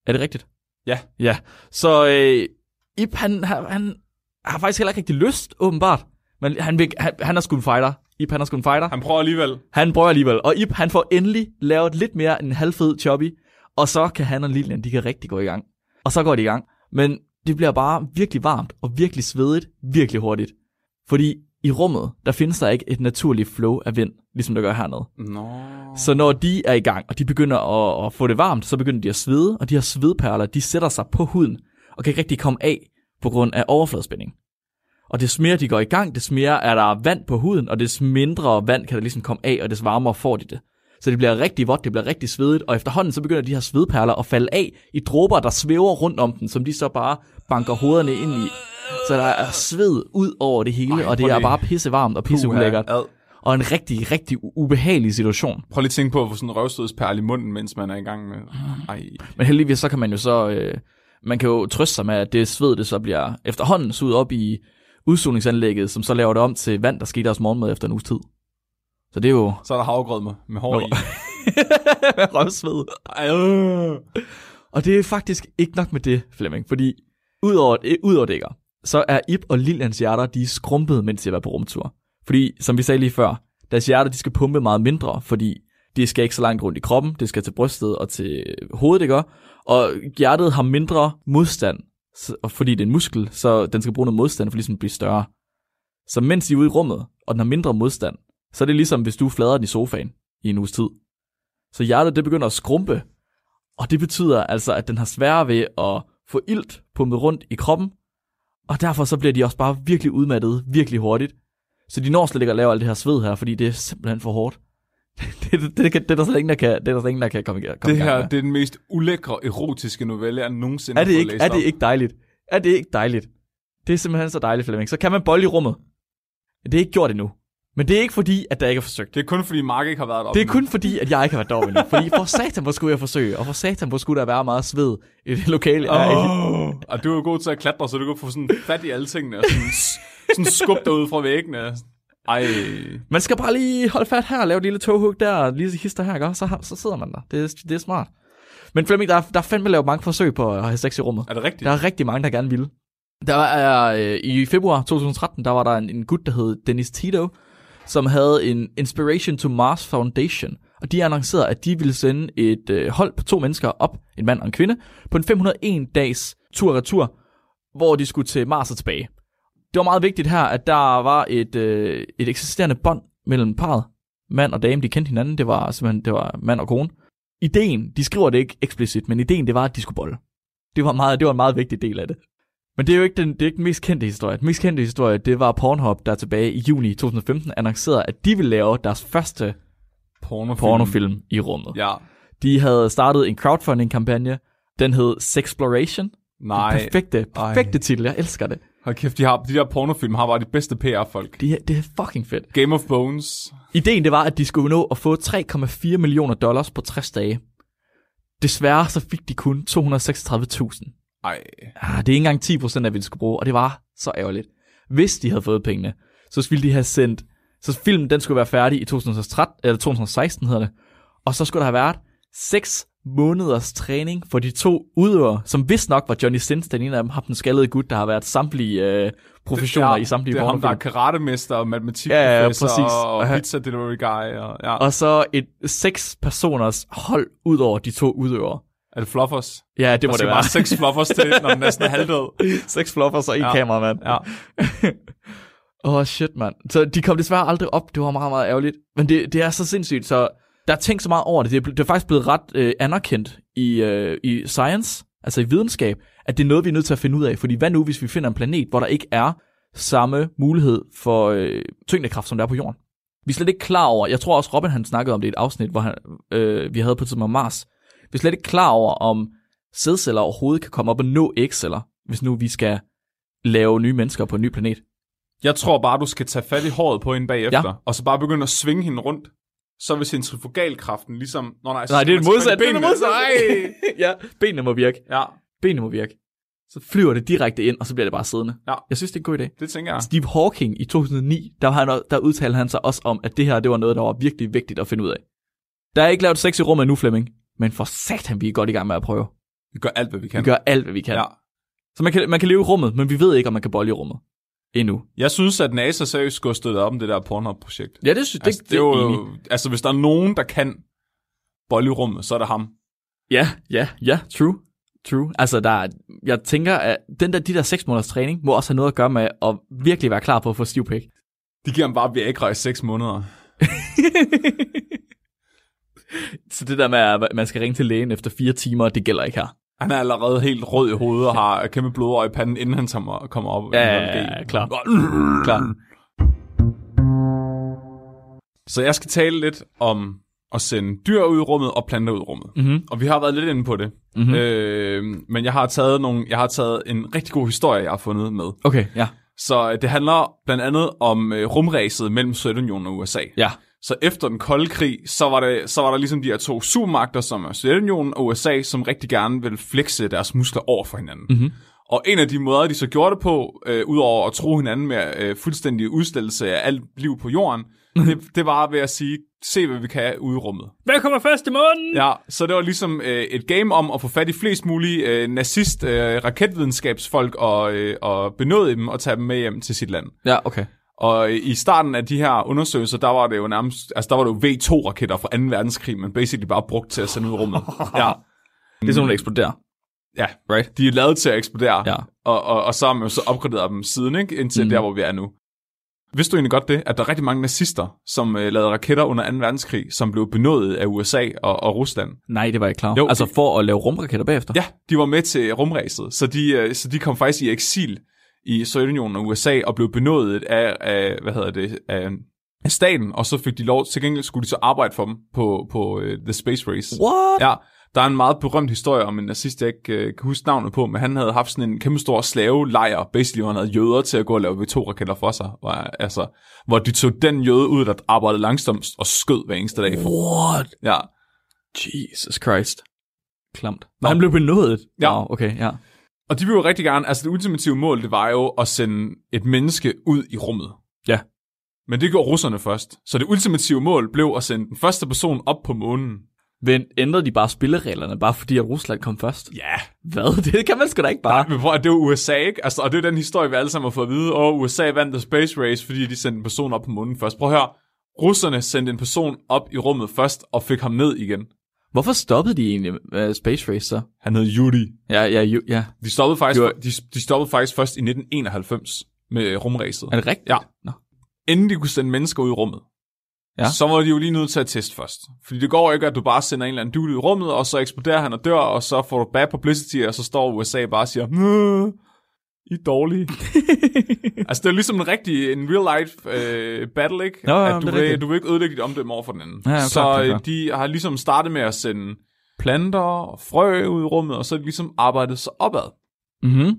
Er det rigtigt? Ja. Ja. Så øh, Ip, han, han, han har faktisk heller ikke rigtig lyst, åbenbart. Men han, vil, han, han er sgu en fighter. Ip, han er sgu en fighter. Han prøver alligevel. Han prøver alligevel. Og Ip, han får endelig lavet lidt mere end en halvfed choppy. Og så kan han og Lilian, de kan rigtig gå i gang. Og så går de i gang. Men det bliver bare virkelig varmt og virkelig svedigt, virkelig hurtigt. Fordi i rummet, der findes der ikke et naturligt flow af vind, ligesom der gør hernede. Nå. Så når de er i gang, og de begynder at, at få det varmt, så begynder de at svede, og de her svedperler, de sætter sig på huden, og kan ikke rigtig komme af på grund af overfladespænding. Og des mere de går i gang, des mere er der vand på huden, og des mindre vand kan der ligesom komme af, og des varmere får de det. Så det bliver rigtig vådt, det bliver rigtig svedigt, og efterhånden så begynder de her svedperler at falde af i dråber, der svæver rundt om den, som de så bare banker hovederne ind i. Så der er sved ud over det hele, Ej, og det er bare pisse varmt og pisse ulækkert. Ad. Og en rigtig, rigtig ubehagelig situation. Prøv lige at tænke på at få sådan en røvstødsperle i munden, mens man er i gang med... Ej. Men heldigvis så kan man jo så, øh, man kan jo trøste sig med, at det sved, det så bliver efterhånden suget op i udsugningsanlægget, som så laver det om til vand, der sker i deres morgenmad efter en uges tid. Så det er jo Så er der havgrød med, med hår Nå. i. røvsved. Ej, øh. Og det er faktisk ikke nok med det, Flemming, fordi udover, øh, udover det, så er Ip og Lilians hjerter, de er skrumpet, mens de var på rumtur. Fordi, som vi sagde lige før, deres hjerter, de skal pumpe meget mindre, fordi det skal ikke så langt rundt i kroppen, det skal til brystet og til hovedet, ikke? Og hjertet har mindre modstand, og fordi det er en muskel, så den skal bruge noget modstand for ligesom at blive større. Så mens de er ude i rummet, og den har mindre modstand, så er det ligesom, hvis du flader den i sofaen i en uges tid. Så hjertet, det begynder at skrumpe, og det betyder altså, at den har sværere ved at få ilt pumpet rundt i kroppen, og derfor så bliver de også bare virkelig udmattet virkelig hurtigt. Så de når slet ikke at lave alt det her sved her, fordi det er simpelthen for hårdt. det, det, det, det, er der slet ingen, der kan, det er der slet ingen, der kan komme, komme Det her, det er den mest ulækre, erotiske novelle, jeg nogensinde Er det, ikke, er det ikke dejligt? Er det ikke dejligt? Det er simpelthen så dejligt, Flemming. Så kan man bolle i rummet. Det er ikke gjort endnu. Men det er ikke fordi, at der ikke er forsøgt. Det er kun fordi Mark ikke har været deroppe. Det er kun fordi, at jeg ikke har været deroppe endnu. Fordi for satan, hvor skulle jeg forsøge? Og for satan, hvor skulle der være meget sved i det lokale? Oh. Og du er jo god til at klatre, så du kan få sådan fat i alle tingene, og sådan, sådan skub derud fra væggene. Ej, Man skal bare lige holde fat her og lave et lille toghug der, og lige hister her, ikke? Så, så sidder man der. Det, er- det er smart. Men Flemming, der, er- der er fandme lavet mange forsøg på at have sex i rummet. er det rigtigt? Der er rigtig mange, der gerne vil. Der er øh, i februar 2013, der var der en, en gut, der hed Dennis Tito, som havde en Inspiration to Mars Foundation. Og de annoncerede, at de ville sende et øh, hold på to mennesker op, en mand og en kvinde, på en 501-dages tur-retur, hvor de skulle til Mars og tilbage. Det var meget vigtigt her, at der var et, øh, et eksisterende bånd mellem parret. Mand og dame, de kendte hinanden. Det var simpelthen det var mand og kone. Ideen, de skriver det ikke eksplicit, men ideen det var, at de skulle bolle. Det var, meget, det var en meget vigtig del af det. Men det er jo ikke den, det er ikke den mest kendte historie. Den mest kendte historie, det var Pornhub, der tilbage i juni 2015 annoncerede, at de ville lave deres første Pornofilm. pornofilm i rummet. Ja. De havde startet en crowdfunding-kampagne. Den hed Sexploration. Nej. Perfekte, perfekte titel. Jeg elsker det. Hold kæft, de, har, de der pornofilm har bare de bedste PR-folk. Det er, det er fucking fedt. Game of Bones. Ideen det var, at de skulle nå at få 3,4 millioner dollars på 60 dage. Desværre så fik de kun 236.000. Ej. Ah, det er ikke engang 10 procent af, hvad de skulle bruge, og det var så ærgerligt. Hvis de havde fået pengene, så ville de have sendt... Så filmen, den skulle være færdig i 2013, eller 2016 hedder det. Og så skulle der have været 6 måneders træning for de to udøvere, som vist nok var Johnny Sins, den ene af dem, har den skaldede gut, der har været samtlige øh, professioner i samtlige Det er ham, der er karatemester, og Ja, ja, matematikprofessor, præcis. og, Og pizza delivery guy. Og, ja. Og så et seks personers hold ud over de to udøvere. Er det fluffers? Ja, det må det være. seks fluffers til, når den næsten er halvdød. Seks floppers og en Ja. kameramand. Ja. Åh, oh, shit, mand. Så de kom desværre aldrig op. Det var meget, meget ærgerligt. Men det, det er så sindssygt, så der er tænkt så meget over det. Det er, det er faktisk blevet ret øh, anerkendt i, øh, i science, altså i videnskab, at det er noget, vi er nødt til at finde ud af. Fordi hvad nu, hvis vi finder en planet, hvor der ikke er samme mulighed for øh, tyngdekraft, som der er på jorden? Vi er slet ikke klar over, jeg tror også Robin han snakkede om det i et afsnit, hvor han, øh, vi havde på et tidspunkt Mars. Vi er slet ikke klar over, om sædceller overhovedet kan komme op og nå ægceller, hvis nu vi skal lave nye mennesker på en ny planet. Jeg tror bare, du skal tage fat i håret på hende bagefter, Ja. og så bare begynde at svinge hende rundt. Så vil centrifugalkraften ligesom... Nå, nej, så Nej, det er det modsatte. Det er benene. modsatte. ja, benene må virke. Nej. Ja, Benene må virke. Så flyver det direkte ind, og så bliver det bare siddende. Ja. Jeg synes, det er en god idé. det tænker jeg. Steve Hawking i 2009, der, han, der udtalte han sig også om, at det her det var noget, der var virkelig vigtigt at finde ud af. Der er ikke lavet sex i rummet endnu, Flemming. Men for satan, vi er godt i gang med at prøve. Vi gør alt, hvad vi kan. Vi gør alt, hvad vi kan. Ja. Så man kan, man kan leve i rummet, men vi ved ikke, om man kan bolle i rummet. Endnu. Jeg synes, at NASA seriøst skulle have støttet op om det der Pornhub-projekt. Ja, det synes Altså, det, det er enig. jo, altså, hvis der er nogen, der kan bolle i rummet, så er det ham. Ja, ja, ja, true. True. Altså, der, er- jeg tænker, at den der, de der 6 måneders træning må også have noget at gøre med at virkelig være klar på at få stiv pik. De giver ham bare Viagra i 6 måneder. Så det der med, at man skal ringe til lægen efter fire timer, det gælder ikke her. Han er allerede helt rød i hovedet og har kæmpe blodår i panden, inden han kommer op. Ja, ja, ja, ja, klar. Klar. Så jeg skal tale lidt om at sende dyr ud i rummet og planter ud i rummet. Mm-hmm. Og vi har været lidt inde på det. Mm-hmm. Øh, men jeg har, taget nogle, jeg har taget en rigtig god historie, jeg har fundet med. Okay, ja. Så øh, det handler blandt andet om øh, rumræset mellem Sovjetunionen og USA. Ja. Så efter den kolde krig, så var, det, så var der ligesom de her to supermagter, som er Sovjetunionen og USA, som rigtig gerne vil flexe deres muskler over for hinanden. Mm-hmm. Og en af de måder, de så gjorde det på, øh, udover at tro hinanden med øh, fuldstændig udstillelse af alt liv på jorden, det, det var ved at sige, se hvad vi kan ude i rummet. Hvad kommer først i månen? Ja, så det var ligesom øh, et game om at få fat i flest mulige øh, nazist øh, raketvidenskabsfolk og, øh, og benåde dem og tage dem med hjem til sit land. Ja, okay. Og i starten af de her undersøgelser, der var det jo nærmest, altså der var det jo V2-raketter fra 2. verdenskrig, men basically bare brugt til at sende ud i rummet. ja, Det er sådan, der eksploderer. ja, Right? de er lavet til at eksplodere, Ja. og, og, og så har man jo så opgraderet dem siden, ikke? indtil mm. der, hvor vi er nu. Vidste du egentlig godt det, at der er rigtig mange nazister, som øh, lavede raketter under 2. verdenskrig, som blev benådet af USA og, og Rusland? Nej, det var jeg ikke klar. Jo, altså for at lave rumraketter bagefter? Ja, de var med til rumræset, så de, øh, så de kom faktisk i eksil i Sovjetunionen og USA og blev benådet af, af hvad hedder det, af, af staten, og så fik de lov, til gengæld skulle de så arbejde for dem på, på uh, The Space Race. What? Ja, der er en meget berømt historie om en nazist, jeg ikke uh, kan huske navnet på, men han havde haft sådan en kæmpe stor slavelejr, basically, hvor han havde jøder til at gå og lave V2-raketter for sig, hvor, altså, hvor de tog den jøde ud, der arbejdede langsomt og skød hver eneste dag. What? Ja, Jesus Christ. Klamt. Nå. Han blev benådet? Ja. Wow, okay, ja. Og de vil jo rigtig gerne, altså det ultimative mål, det var jo at sende et menneske ud i rummet. Ja. Men det gjorde russerne først. Så det ultimative mål blev at sende den første person op på månen. Men ændrede de bare spillereglerne, bare fordi at Rusland kom først? Ja. Hvad? Det kan man sgu da ikke bare. Nej, men prøv, det var USA, ikke? Altså, og det er den historie, vi alle sammen har fået at vide. Og USA vandt The Space Race, fordi de sendte en person op på månen først. Prøv at høre. Russerne sendte en person op i rummet først, og fik ham ned igen. Hvorfor stoppede de egentlig uh, Space Race så? Han hed Yuri. Ja, ja, jo, ja. De stoppede faktisk, var- de, de stoppede faktisk først i 1991 med rumræset. Er det rigtigt? Ja. Nå. Inden de kunne sende mennesker ud i rummet. Ja. Så var de jo lige nødt til at teste først. Fordi det går ikke, at du bare sender en eller anden dude ud i rummet, og så eksploderer han og dør, og så får du bad publicity, og så står USA bare og siger, "Nå, I er dårlige. altså, det er ligesom en rigtig, en real life øh, battle, ikke? Nå, at du, det er vil, du vil ikke ødelægge dit omdømme over for den anden. Ja, ja, så klart, klart, øh, klart. de har ligesom startet med at sende planter og frø ud i rummet, og så er de ligesom arbejdet sig opad. Mhm.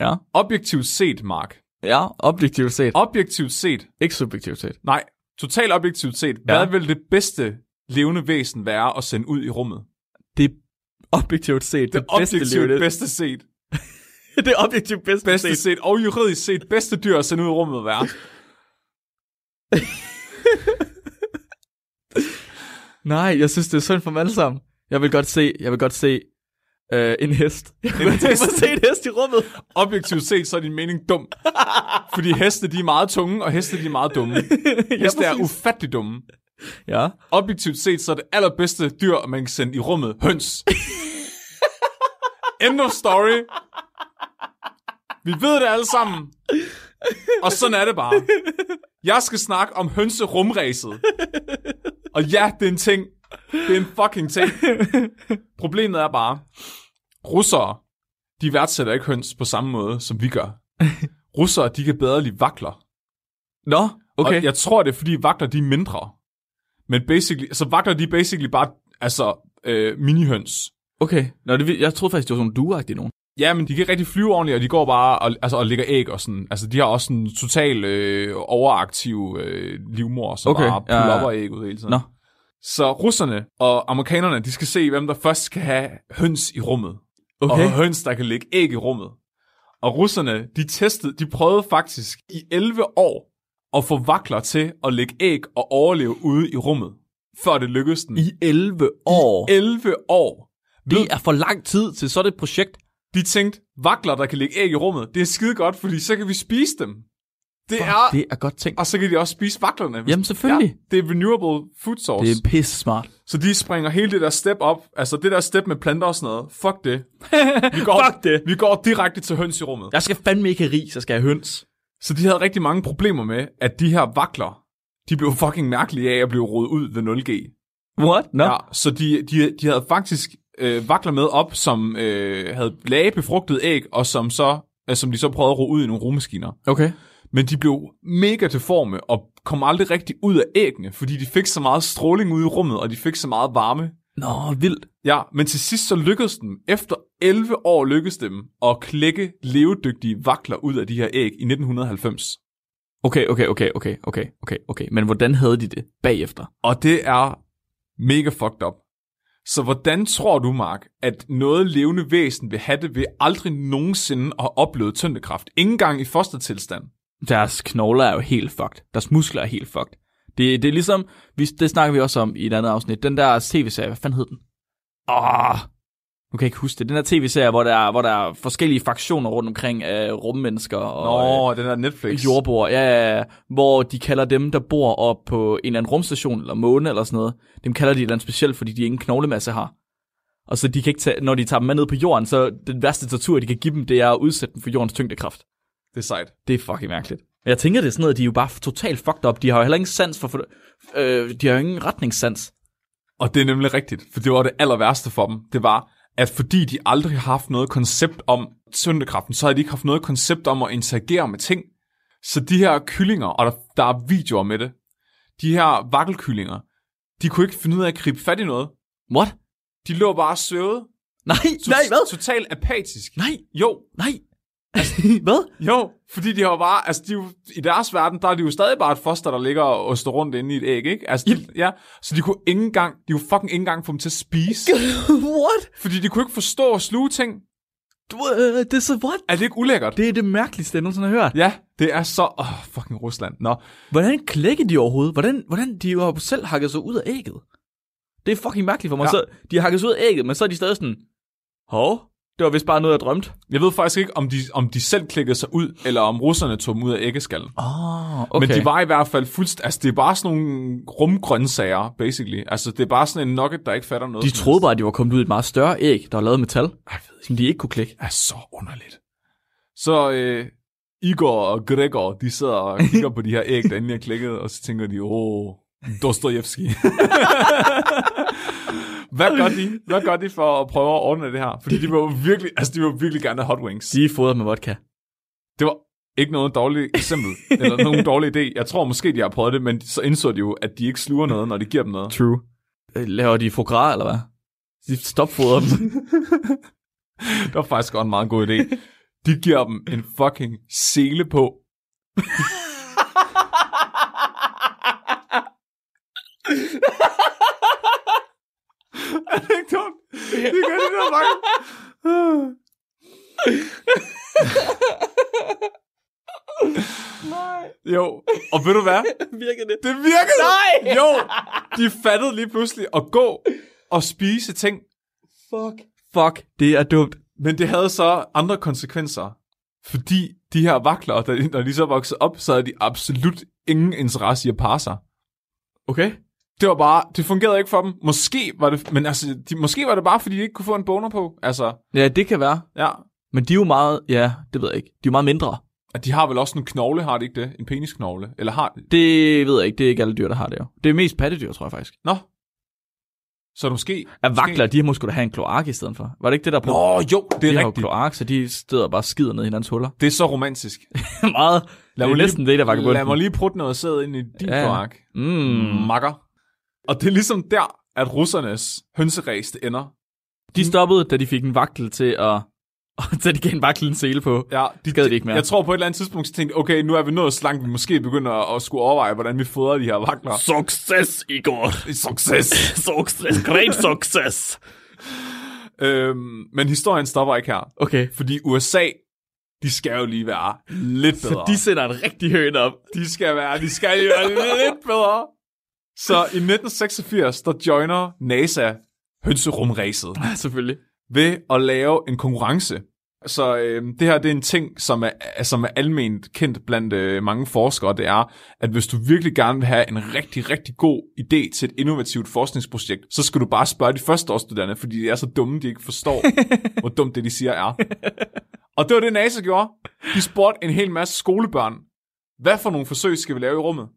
Ja. Objektivt set, Mark. Ja, objektivt set. Objektivt set, Ikke subjektivt set. nej, totalt objektivt set, Ja. hvad vil det bedste levende væsen være at sende ud i rummet? Det objektivt set Det det, bedste objektivt liv. bedste set. det er objektivt bedste, Bedste set. set og juridisk set bedste dyr at sende ud i rummet at være. Nej, jeg synes, det er synd for dem alle sammen. Jeg vil godt se, jeg vil godt se øh, en hest. Jeg vil godt tænke mig at se en hest i rummet. Objektivt set, så er din mening dum. Fordi heste, de er meget tunge, og heste, de er meget dumme. Heste er præcis. ufattelig dumme. Ja. Objektivt set, så er det allerbedste dyr, man kan sende i rummet, høns. End of story. Vi ved det alle sammen. Og sådan er det bare. Jeg skal snakke om hønserumræset. Og ja, det er en ting. Det er en fucking ting. Problemet er bare, russere, de værdsætter ikke høns på samme måde, som vi gør. Russere, de kan bedre lide vakler. Nå, okay. Og jeg tror, det er, fordi vakler, de er mindre. Men basically, så vakler de basically bare, altså, øh, minihøns. Okay. Nå, det, jeg troede faktisk, det var sådan nogle duagtige nogen. Ja, men de kan ikke rigtig flyve ordentligt, og de går bare og, altså, og lægger æg og sådan. Altså, de har også en total øh, overaktiv øh, livmor, som Okay, bare ja, ja, ja. æg ud hele tiden. Nå. Så russerne og amerikanerne, de skal se, hvem der først skal have høns i rummet. Okay. Og høns, der kan lægge æg i rummet. Og russerne, de testede, de prøvede faktisk i 11 år at få vakler til at lægge æg og overleve ude i rummet, før det lykkedes den. I 11 år. 11 år. Det er for lang tid til sådan et projekt. De tænkte, vakler, der kan lægge æg i rummet, det er skide godt, fordi så kan vi spise dem. Det Fuck, er... det er godt tænkt. Og så kan de også spise vaklerne. Jamen selvfølgelig. Ja, det er renewable food source. Det er pisse smart. Så de springer hele det der step op. Altså det der step med planter og sådan noget. Fuck det. Vi går, Fuck det. Vi går direkte til høns i rummet. Jeg skal fandme ikke have ris, jeg skal have høns. Så de havde rigtig mange problemer med, at de her vakler, de blev fucking mærkelige af at blive rodet ud ved 0G. What? No. Ja, så de, de, de havde faktisk øh, vakler med op, som øh, havde lage befrugtet æg, og som, så, øh, som de så prøvede at ro ud i nogle rummaskiner. Okay. Men de blev mega deforme, og kom aldrig rigtig ud af æggene, fordi de fik så meget stråling ude i rummet, og de fik så meget varme. Nå, vildt. Ja, men til sidst så lykkedes dem, efter 11 år lykkedes dem, at klække levedygtige vakler ud af de her æg i 1990. Okay, okay, okay, okay, okay, okay, okay. Men hvordan havde de det bagefter? Og det er mega fucked up. Så hvordan tror du, Mark, at noget levende væsen vil have det ved aldrig nogensinde at have oplevet tyndekraft? Ingen gang i fostertilstand. Deres knogler er jo helt fucked. Deres muskler er helt fucked. Det, det er ligesom, vi, det snakker vi også om i et andet afsnit, den der tv-serie, hvad fanden hed den? Åh, nu kan jeg ikke huske det. Den der tv-serie, hvor der, er, hvor der er forskellige fraktioner rundt omkring af rummennesker og Nå, øh, den der Netflix. jordboer, ja, ja, hvor de kalder dem, der bor op på en eller anden rumstation eller måne eller sådan noget, dem kalder de et eller andet specielt, fordi de ingen knoglemasse har. Og så de kan ikke tage, når de tager dem med ned på jorden, så den værste tortur, de kan give dem, det er at udsætte dem for jordens tyngdekraft. Det er sejt. Det er fucking mærkeligt. Men Jeg tænker, det er sådan noget, de er jo bare totalt fucked up. De har jo heller ingen sans for, for øh, de har jo ingen retningssans. Og det er nemlig rigtigt, for det var det aller værste for dem. Det var, at fordi de aldrig har haft noget koncept om tyndekraften, så har de ikke haft noget koncept om at interagere med ting. Så de her kyllinger, og der, der er videoer med det, de her vakkelkyllinger, de kunne ikke finde ud af at gribe fat i noget. What? De lå bare svævet. Nej, nej, hvad? Totalt apatisk. Nej, Jo, nej. hvad? jo, fordi de har jo bare, altså de jo, i deres verden, der er de jo stadig bare et foster, der ligger og oster rundt inde i et æg, ikke? Altså, de, ja, så de kunne ikke engang, de kunne fucking ikke engang få dem til at spise, What? fordi de kunne ikke forstå og sluge ting. Du, øh, det er så what? Er det ikke ulækkert? Det er det mærkeligste, jeg nogensinde har hørt. Ja, det er så... Åh, oh, fucking Rusland. Nå, Hvordan klækker de overhovedet? Hvordan, hvordan de jo selv hakket sig ud af ægget? Det er fucking mærkeligt for mig. Ja. Så, de har hakket sig ud af ægget, men så er de stadig sådan, hov, det var vist bare noget, jeg drømte. jeg ved faktisk ikke, om de, om de selv klikkede sig ud, eller om russerne tog dem ud af æggeskallen. Oh, Okay. Men de var i hvert fald fuldst... Altså, det er bare sådan nogle rumgrøntsager, basically. Altså, det er bare sådan en nugget, der ikke fatter noget. De troede bare, at de var kommet ud i et meget større æg, der var lavet af metal, jeg ved ikke. som de ikke kunne klikke. Det er så underligt. Så øh, Igor og Gregor, de sidder og kigger på de her æg, der endelig er klikket, og så tænker de, åh, Dostojevski. Hvad gør de? Hvad gør de for at prøve at ordne det her? Fordi de jo virkelig, altså de jo virkelig gerne hot wings. De er fodret med vodka. Det var ikke noget dårligt eksempel, eller nogen dårlig idé. Jeg tror måske, de har prøvet det, men så indså de jo, at de ikke sluger noget, når de giver dem noget. True. Øh, Laver de foie gras, eller hvad? De stopfodrer dem. Det var faktisk godt en meget god idé. De giver dem en fucking sele på. Er det ikke dumt? Det gør de der mange. Nej. Jo, og ved du hvad? Virker det? Det virkede! Nej! Jo, de fattede lige pludselig at gå og spise ting, Fuck. Fuck, det er dumt. men det havde så andre konsekvenser. Fordi de her vakler, da- når de så voksede op, så havde de absolut ingen interesse i at parre sig. Okay. Det var bare, det fungerede ikke for dem. Måske var det, men altså, de, måske var det bare, fordi de ikke kunne få en boner på. Altså, Ja, det kan være. ja. Men de er jo meget, ja, det ved jeg ikke. De er jo meget mindre. At de har vel også en knogle, har de ikke det? En penisknogle? Eller har de? Det ved jeg ikke. Det er ikke alle dyr, der har det jo. Det er mest pattedyr, tror jeg faktisk. Nå. Så er det måske... At vakler, de har måske da have en kloak i stedet for. Var det ikke det, der på? Nå, jo, det de er har jo rigtigt. kloak, så de steder bare skider ned i hinandens huller. Det er så romantisk. meget. Lad det mig er næsten det, der var Lad mig lige prutte noget sæd ind i din Ja. ja. kloak. Mm. Makker. Og det er ligesom der, at russernes hønseræs det ender. De stoppede, da de fik en vagtel til at... da de gav en vagtel en sele på. Ja, de gad de ikke mere. Jeg tror på et eller andet tidspunkt, så tænkte okay, nu er vi nået så langt, vi måske begynder at, at skulle overveje, hvordan vi fodrer de her vakler. Success, Igor. Succes! success. Great success. øhm, men historien stopper ikke her. Okay. Fordi USA, de skal jo lige være lidt bedre. Så de sender en rigtig høn op. de skal være, de skal jo være lidt bedre. Så i 1986, der joiner NASA hønserumræset Ja, selvfølgelig. ved at lave en konkurrence Så øh, det her det er en ting, som er, som er alment kendt blandt øh, mange forskere. Det er, at hvis du virkelig gerne vil have en rigtig, rigtig god idé til et innovativt forskningsprojekt, så skal du bare spørge de førsteårsstuderende, fordi de er så dumme, de ikke forstår, hvor dumt det, de siger er. Og det var det, NASA gjorde. De spurgte en hel masse skolebørn, hvad for nogle forsøg skal vi lave i rummet?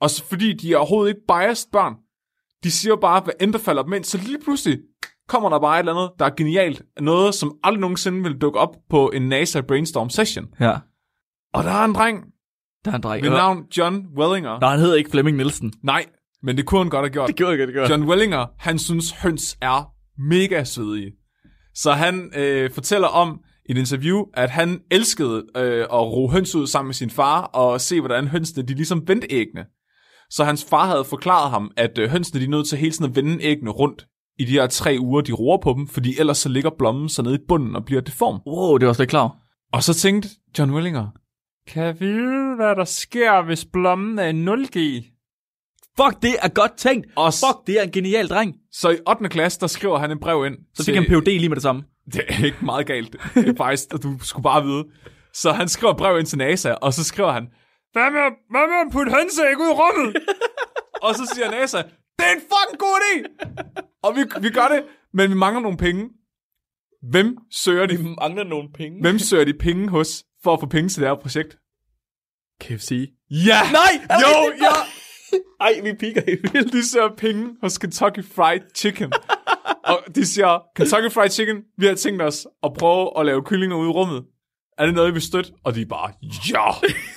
Og så, fordi de er overhovedet ikke biased børn. De siger bare, hvad end der falder dem ind, så lige pludselig kommer der bare et eller andet, der er genialt. Noget, som aldrig nogensinde vil dukke op på en NASA brainstorm session. Ja. Og der er en dreng Der er en dreng. ved navn John Wellinger. Nej, han hedder ikke Flemming Nielsen. Nej, men det kunne han godt have gjort. Det gjorde jeg, det gjorde John Wellinger, han synes høns er mega svedige. Så han øh, fortæller om i et interview, at han elskede øh, at ro høns ud sammen med sin far, og se, hvordan hønsene de ligesom vendte æggene. Så hans far havde forklaret ham, at øh, hønsene de er nødt til hele tiden at vende æggene rundt i de her tre uger, de roer på dem, fordi ellers så ligger blommen så nede i bunden og bliver deform. Wow, det var slet ikke klar. Og så tænkte John Wellinger, kan jeg vide, hvad der sker, hvis blommen er en 0G? Fuck, det er godt tænkt. Og Fuck, det er en genial dreng. Så i 8. klasse, der skriver han en brev ind. Så fik han PhD lige med det samme. Det er ikke meget galt. Det er faktisk, at du skulle bare vide. Så han skriver brev ind til NASA, og så skriver han, hvad med, hvad med at putte hønseæg ud i rummet? og så siger NASA, det er en fucking god idé! og vi, vi gør det, men vi mangler nogle penge. Hvem søger de, mangler nogle penge. hvem søger de penge hos, for at få penge til det her projekt? KFC. Ja! Nej! Jo, ja! Ej, vi piker i vildt. De søger penge hos Kentucky Fried Chicken. og de siger, Kentucky Fried Chicken, vi har tænkt os at prøve at lave kyllinger ude i rummet. Er det noget, I vil støtte? Og de er bare, ja!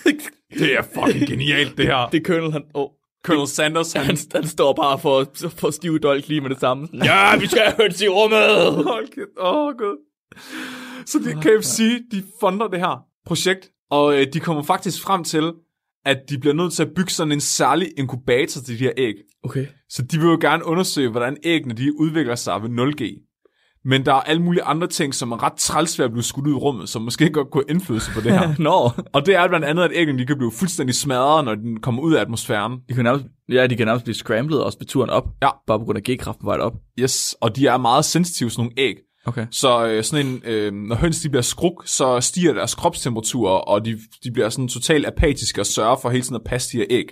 Det er fucking genialt, det her. Det er Colonel, han... Oh. Colonel Sanders, han... Han, han står bare for, for stive dolk lige med det samme. Ja, vi skal have høns i rummet! Hold kæft. Åh, oh, gud. Så de, KFC, de funder det her projekt, og øh, de kommer faktisk frem til, at de bliver nødt til at bygge sådan en særlig inkubator til de her æg. Okay. Så de vil jo gerne undersøge, hvordan æggene de udvikler sig ved 0G. Men der er alle mulige andre ting, som er ret træls ved at blive skudt ud i rummet, som måske godt kunne indflydelse på det her. Nå. og det er blandt andet, at æggene de kan blive fuldstændig smadret, når den kommer ud af atmosfæren. De kan nærmest, ja, de kan nærmest blive scrambled også ved turen op. Ja. Bare på grund af G-kraften på vej op. Yes, og de er meget sensitive, sådan nogle æg. Okay. Så øh, sådan en, øh, når høns de bliver skruk, så stiger deres kropstemperatur, og de, de bliver sådan totalt apatiske og sørger for hele tiden at passe de her æg.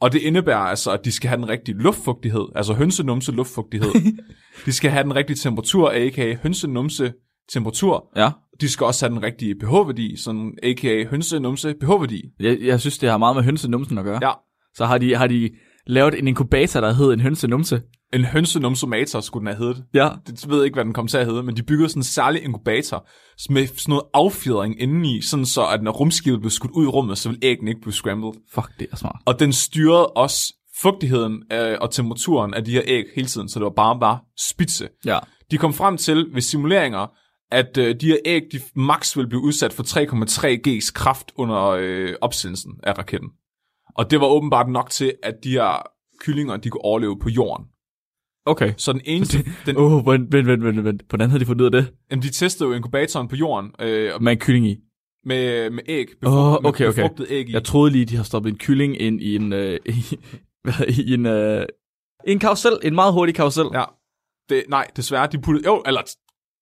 Og det indebærer altså, at de skal have den rigtige luftfugtighed, altså hønsenumse luftfugtighed. de skal have den rigtige temperatur, a.k.a. hønsenumse temperatur. Ja. De skal også have den rigtige pH-værdi, sådan a.k.a. hønsenumse pH-værdi. Jeg, jeg synes, det har meget med hønsenumsen at gøre. Ja, Så har de, har de lavet en inkubator, der hed en hønsenumse. En hønsenumsomator skulle den have heddet. Ja. det ved jeg ikke, hvad den kom til at hedde, men de byggede sådan en særlig inkubator med sådan noget affjedring indeni, sådan så at når rumskibet blev skudt ud i rummet, så vil æggene ikke blive scrambled. Fuck, det er smart. Og den styrede også fugtigheden øh, og temperaturen af de her æg hele tiden, så det var bare bare spidse. Ja. De kom frem til ved simuleringer, at øh, de her æg, de max vil blive udsat for 3,3 G's kraft under øh, opsendelsen af raketten. Og det var åbenbart nok til, at de her kyllinger, de kunne overleve på jorden. Okay. Så den eneste, den, Åh, oh, vent, vent, vent, vent, vent. Hvordan havde de fundet ud af det? jamen, de testede jo inkubatoren på jorden, øh, Med en kylling i. med, med æg, Åh, befrugt, okay, okay. befrugtet æg i. Jeg troede lige, de har stoppet en kylling ind i en... Øh, i, i en, øh, en karusel. En meget hurtig karusel. Ja. Det, nej, desværre, de puttede... Jo, eller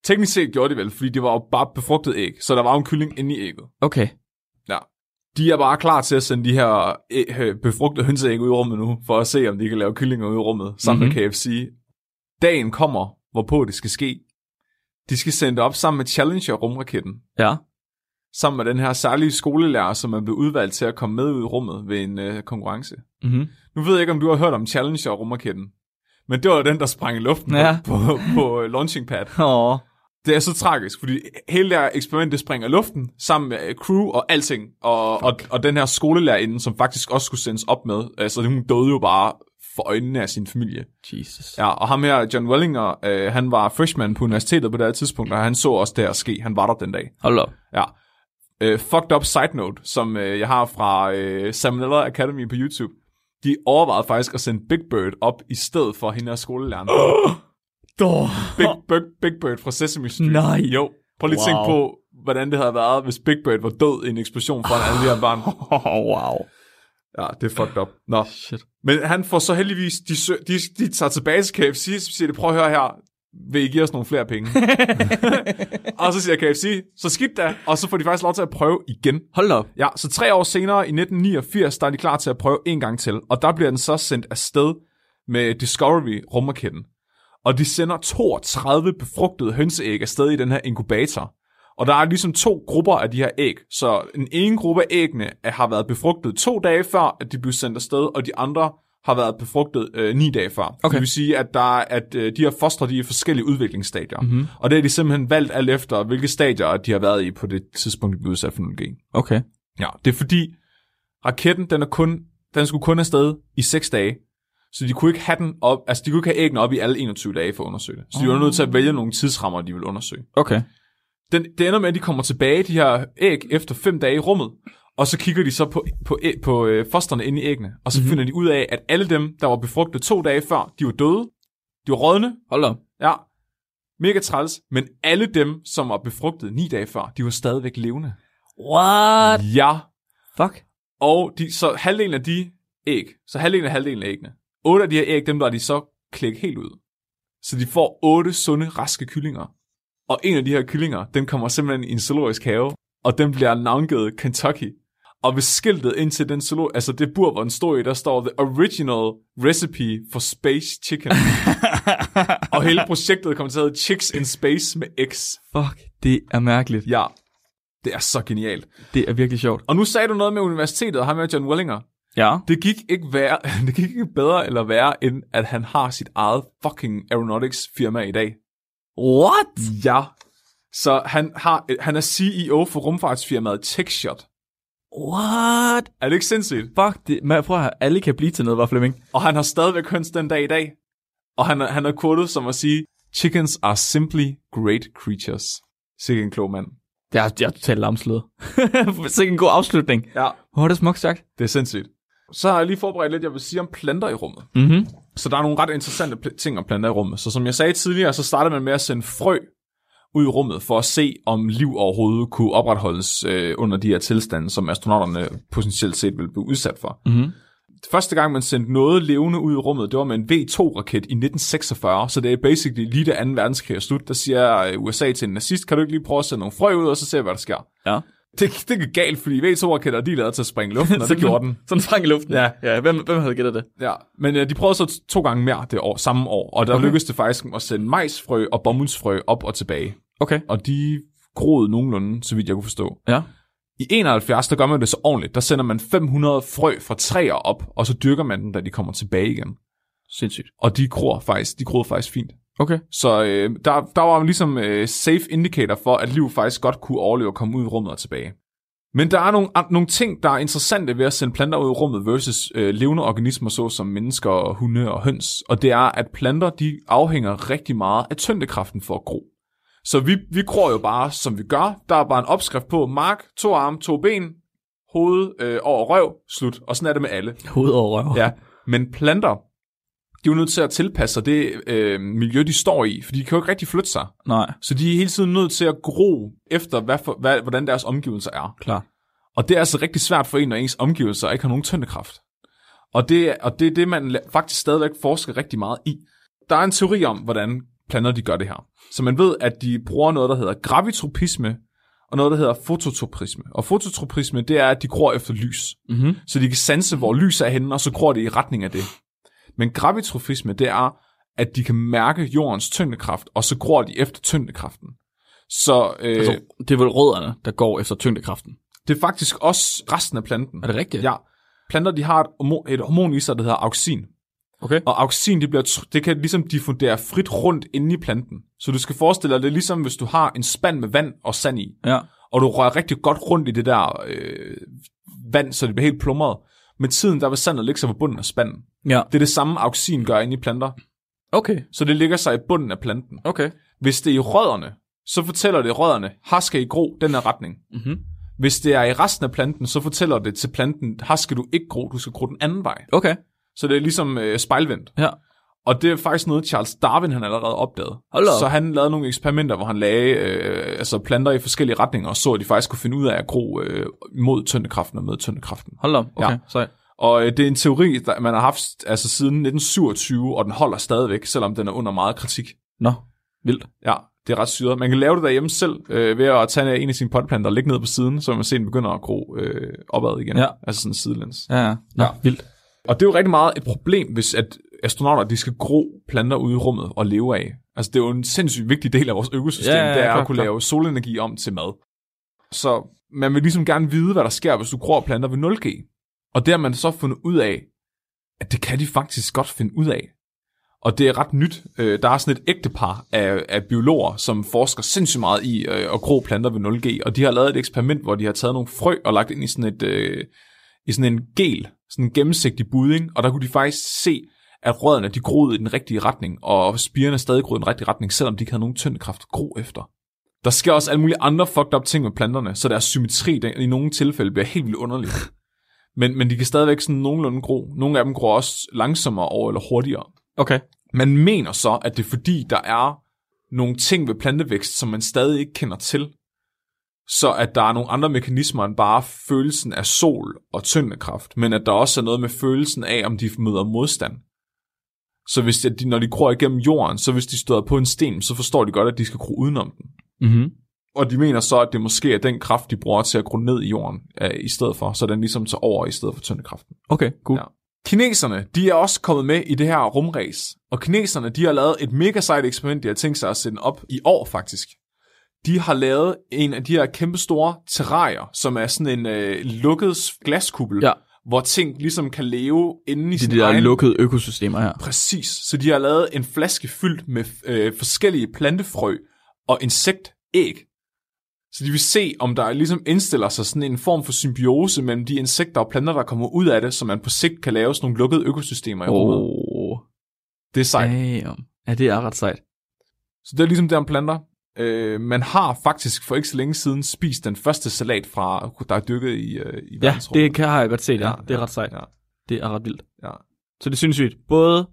teknisk set gjorde de vel, fordi det var jo bare befrugtet æg, så der var jo en kylling inde i ægget. Okay. De er bare klar til at sende de her æ- øh, befrugtede hønseæg ud i rummet nu, for at se, om de kan lave kyllinger ud i rummet, sammen Mhm. mm-hmm. med KFC. Dagen kommer, hvorpå det skal ske. De skal sende det op sammen med Challenger-rumraketten, Ja. sammen med den her særlige skolelærer, som er blevet udvalgt til at komme med ud i rummet ved en øh, konkurrence. Mm-hmm. Nu ved jeg ikke, om du har hørt om Challenger-rumraketten, men det var den, der sprang i luften Ja. på, på, på launching pad. Åh. Det er så tragisk, fordi hele det her eksperiment, det springer i luften, sammen med øh, crew og alting, og, og, og den her skolelærerinde, som faktisk også skulle sendes op med, altså hun døde jo bare for øjnene af sin familie. Jesus. Ja, og ham her, John Wellinger, øh, han var freshman på universitetet på det her tidspunkt, og han så også det her ske. Han var der den dag. Hold op. Ja. Øh, fucked up side note, som øh, jeg har fra øh, Salmonella Academy på YouTube. De overvejede faktisk at sende Big Bird op i stedet for hende her skolelæreren. Big, Big, Big Bird fra Sesame Street. Nej. Jo. Prøv lige at tænke Wow. på, hvordan det havde været, hvis Big Bird var død i en eksplosion alle de her børn. Oh, wow. Ja, det er fucked up. Nå. Shit. Men han får så heldigvis, de, de, de tager tilbage til KFC, så siger de, prøv at høre her, vil I give os nogle flere penge? og så siger KFC, så skidt da, og så får de faktisk lov til at prøve igen. Hold op. Ja, så tre år senere, i 1989, der er de klar til at prøve en gang til, og der bliver den så sendt afsted med Discovery rumraketten. Og de sender 32 befrugtede hønseæg afsted i den her inkubator. Og der er ligesom to grupper af de her æg. Så en ene gruppe af æggene har været befrugtet to dage før, at de blev sendt afsted, og de andre har været befrugtet øh, ni dage før. Okay. Det vil sige, at, der er, at øh, de her fostre de er i forskellige udviklingsstadier. Mm-hmm. Og det er de simpelthen valgt alt efter, hvilke stadier de har været i på det tidspunkt, de blev udsat for 0G. Okay. Ja, det er fordi, raketten, den, er kun, den skulle kun afsted i 6 dage. Så de kunne ikke have den op, altså de kunne ikke have æggene op i alle 21 dage for at undersøge det. Så de var nødt til at vælge nogle tidsrammer, de ville undersøge. Okay. Den, det ender med, at de kommer tilbage, de her æg, efter 5 dage i rummet. Og så kigger de så på, på, på øh, fosterne inde i æggene. Og så mm-hmm. finder de ud af, at alle dem, der var befrugtet to dage før, de var døde. De var rådne. Hold op. Ja, mega træls. Men alle dem, som var befrugtet ni dage før, de var stadigvæk levende. What? Ja, Fuck. Og de, så halvdelen af de æg, så halvdelen af halvdelen af æggene, otte af de her æg, dem der er de så klækket helt ud. Så de får otte sunde, raske kyllinger. Og en af de her kyllinger, den kommer simpelthen i en zoologisk have, og den bliver navngivet Kentucky. Og ved skiltet ind til den zoolo, altså det bur, hvor den står i, der står The Original Recipe for Space Chicken. og hele projektet kommer til at hedde Chicks in Space med X. Fuck, det er mærkeligt. Ja, det er så genialt. Det er virkelig sjovt. Og nu sagde du noget med universitetet, og ham med John Wellinger. Ja. Det gik ikke værre, det gik ikke bedre eller værre, end at han har sit eget fucking aeronautics firma i dag. What? Ja. Så han, har, han er CEO for rumfartsfirmaet TechShot. What? Er det ikke sindssygt? Fuck, det, man, prøv at høre, alle kan blive til noget, var Flemming. Og han har stadigvæk høns den dag i dag. Og han, han er quoted som at sige, Chickens are simply great creatures. Sikke en klog mand. Det er, det er totalt lamslået. Sikke en god afslutning. Ja, Hvor er det smukt sagt. det er sindssygt. Så har jeg lige forberedt lidt, jeg vil sige om planter i rummet. Mhm. Så der er nogle ret interessante ting om planter i rummet. Så som jeg sagde tidligere, så starter man med at sende frø ud i rummet for at se, om liv overhovedet kunne opretholdes øh, under de her tilstande, som astronauterne potentielt set ville blive udsat for. Mhm. Første gang, man sendte noget levende ud i rummet, det var med en V2-raket i 1946, så det er basically lige da 2. verdenskrig er slut. Der siger øh, USA til en nazist, kan du ikke lige prøve at sende nogle frø ud, og så se, hvad der sker. Ja. Det, det gik galt, fordi V2-raketter, de er lavet til at springe i luften, og det gjorde den. Sådan sprang i luften. Ja. ja hvem, hvem havde gættet det? Ja, men øh, de prøvede så to gange mere det år, samme år, og der okay. lykkedes det faktisk at sende majsfrø og bomuldsfrø op og tilbage. Okay. Og de groede nogenlunde, så vidt jeg kunne forstå. Ja. I 71, der gør man det så ordentligt. Der sender man 500 frø fra træer op, og så dyrker man dem, da de kommer tilbage igen. Sindssygt. Og de gror faktisk, de gror faktisk fint. Okay. Så øh, der, der var ligesom øh, safe indicator for, at liv faktisk godt kunne overleve og komme ud i rummet og tilbage. Men der er nogle, nogle ting, der er interessante ved at sende planter ud i rummet versus øh, levende organismer, såsom mennesker, og hunde og høns. Og det er, at planter de afhænger rigtig meget af tyngdekraften for at gro. Så vi, vi gror jo bare, som vi gør. Der er bare en opskrift på mark, to arme, to ben, hoved øh, over røv, slut. Og sådan er det med alle. Hoved over røv. Ja, men planter, de er jo nødt til at tilpasse sig det øh, miljø, de står i, for de kan jo ikke rigtig flytte sig. Nej, Så de er hele tiden nødt til at gro efter, hvad for, hvad, hvordan deres omgivelser er. klar. Og det er altså rigtig svært for en, når ens omgivelser ikke har nogen tyndekraft. Og det, og det er det, man faktisk stadigvæk forsker rigtig meget i. Der er en teori om, hvordan planter de gør det her. Så man ved, at de bruger noget, der hedder gravitropisme, og noget, der hedder fototropisme. Og fototropisme, det er, at de gror efter lys. Mhm. Så de kan sanse, hvor lys er henne, og så gror det i retning af det. Men gravitrofisme, det er, at de kan mærke jordens tyngdekraft, og så gror de efter tyngdekraften. Så øh, Altså, det er vel rødderne, der går efter tyngdekraften. det er faktisk også resten af planten. Er det rigtigt? Ja. Planter, de har et, hormon, et hormon i sig, der hedder auxin. Okay. Og auxin, det, bliver, det kan ligesom diffundere frit rundt inde i planten. Så du skal forestille dig, det er ligesom, hvis du har en spand med vand og sand i, Ja. og du rører rigtig godt rundt i det der øh, vand, så det bliver helt plumret. Med tiden, der vil sandet ligge sig på bunden af spanden. Ja. Det er det samme, auxin gør inde i planter. Okay. Så det ligger sig i bunden af planten. Okay. Hvis det er i rødderne, så fortæller det rødderne, her skal I gro den her retning. Mhm. Hvis det er i resten af planten, så fortæller det til planten, her skal du ikke gro, du skal gro den anden vej. Okay. Så det er ligesom øh, spejlvendt. Ja. Og det er faktisk noget, Charles Darwin han allerede opdagede. Hold op. Så han lavede nogle eksperimenter, hvor han lagde øh, altså planter i forskellige retninger, og så, at de faktisk kunne finde ud af at gro øh, mod tyndekraften og med tyndekraften. Hold op. Okay. Ja. Sejt. Og øh, det er en teori, der man har haft altså, siden 1927, og den holder stadigvæk, selvom den er under meget kritik. Nå. Vildt. Ja, det er ret syret. Man kan lave det derhjemme selv, øh, ved at tage en af sine potplanter og lægge ned på siden, så man ser, den begynder at gro øh, opad igen. Ja. Altså sådan sidelæns. Ja, ja. Nå, Ja. vildt. Og det er jo rigtig meget et problem, hvis at astronauter de skal gro planter ude i rummet og leve af. Altså det er jo en sindssygt vigtig del af vores økosystem, Ja, ja, det er klart, at kunne klart. lave solenergi om til mad. Så man vil ligesom gerne vide, hvad der sker, hvis du gror planter ved 0G. Og det har man så fundet ud af, at det kan de faktisk godt finde ud af. Og det er ret nyt. Øh, der er sådan et ægtepar af, af biologer, som forsker sindssygt meget i øh, at gro planter ved 0G, og de har lavet et eksperiment, hvor de har taget nogle frø og lagt ind i sådan et øh, i sådan en gel, sådan en gennemsigtig budding, og der kunne de faktisk se, at rødderne de groede i den rigtige retning, og spirene stadig groede i den rigtige retning, selvom de ikke havde nogen tyngdekraft gro efter. Der sker også alle mulige andre fucked up ting med planterne, så deres symmetri den, i nogle tilfælde bliver helt vildt underlig. Men, men de kan stadigvæk sådan nogenlunde gro. Nogle af dem gror også langsommere over eller hurtigere. Okay. Man mener så, at det er fordi, der er nogle ting ved plantevækst, som man stadig ikke kender til. Så at der er nogle andre mekanismer end bare følelsen af sol og tyngdekraft, men at der også er noget med følelsen af, om de møder modstand. Så hvis de, når de gror igennem jorden, så hvis de støder på en sten, så forstår de godt, at de skal gro udenom den. Mm-hmm. Og de mener så, at det måske er den kraft, de bruger til at gro ned i jorden øh, i stedet for, så den ligesom tager over i stedet for tyndekraften. Okay, cool. Ja. Kineserne, de er også kommet med i det her rumræs. Og kineserne, de har lavet et mega sejt eksperiment, de har tænkt sig at sende op i år faktisk. De har lavet en af de her kæmpe store terrarier, som er sådan en øh, lukket glaskuppel, Ja. hvor ting ligesom kan leve inde i De sin der egen... lukkede økosystemer her. Præcis. Så de har lavet en flaske fyldt med øh, forskellige plantefrø og insektæg. Så de vil se, om der ligesom indstiller sig sådan en form for symbiose mellem de insekter og planter, der kommer ud af det, så man på sigt kan lave sådan nogle lukkede økosystemer i rummet. Oh, Det er sejt. damn. Ja, det er ret sejt. Så det er ligesom det om planter. Øh, man har faktisk for ikke så længe siden spist den første salat, fra, der er dykket i, øh, i Ja, det kan har jeg godt set, ja. ja det er ret sejt. Ja, Det er ret vildt. ja. Så det synes vi, både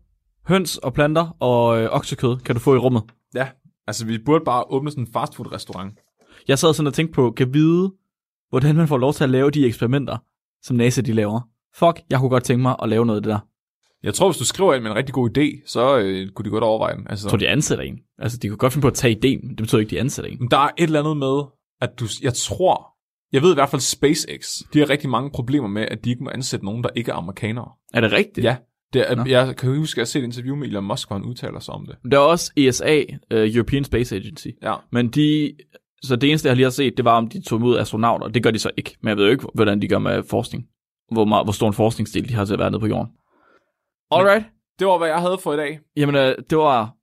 høns og planter og øh, oksekød kan du få i rummet. ja, altså vi burde bare åbne sådan en fastfood-restaurant. Jeg sad sådan og tænkte på, kan vide, hvordan man får lov til at lave de eksperimenter, som NASA de laver. Fuck, jeg kunne godt tænke mig at lave noget af det der. Jeg tror, hvis du skriver ind med en rigtig god idé, så øh, kunne de godt overveje den. Altså, Jeg tror, de ansætter en. Altså, de kunne godt finde på at tage idéen, men det betyder ikke, de ansætter en. Men der er et eller andet med, at du, jeg tror, jeg ved i hvert fald SpaceX, de har rigtig mange problemer med, at de ikke må ansætte nogen, der ikke er amerikanere. Er det rigtigt? Ja, det er, Nå. jeg kan huske, at jeg har set et interview med Elon Musk, hvor han udtaler sig om det. Der er også ESA, uh, European Space Agency. Ja, Men de, så det eneste, jeg lige har set, det var, om de tog imod astronauter. Det gør de så ikke. Men jeg ved jo ikke, hvordan de gør med forskning. Hvor, meget, hvor stor en forskningsdel de har til at være nede på jorden. Alright. det var, hvad jeg havde for i dag. Jamen, øh, det var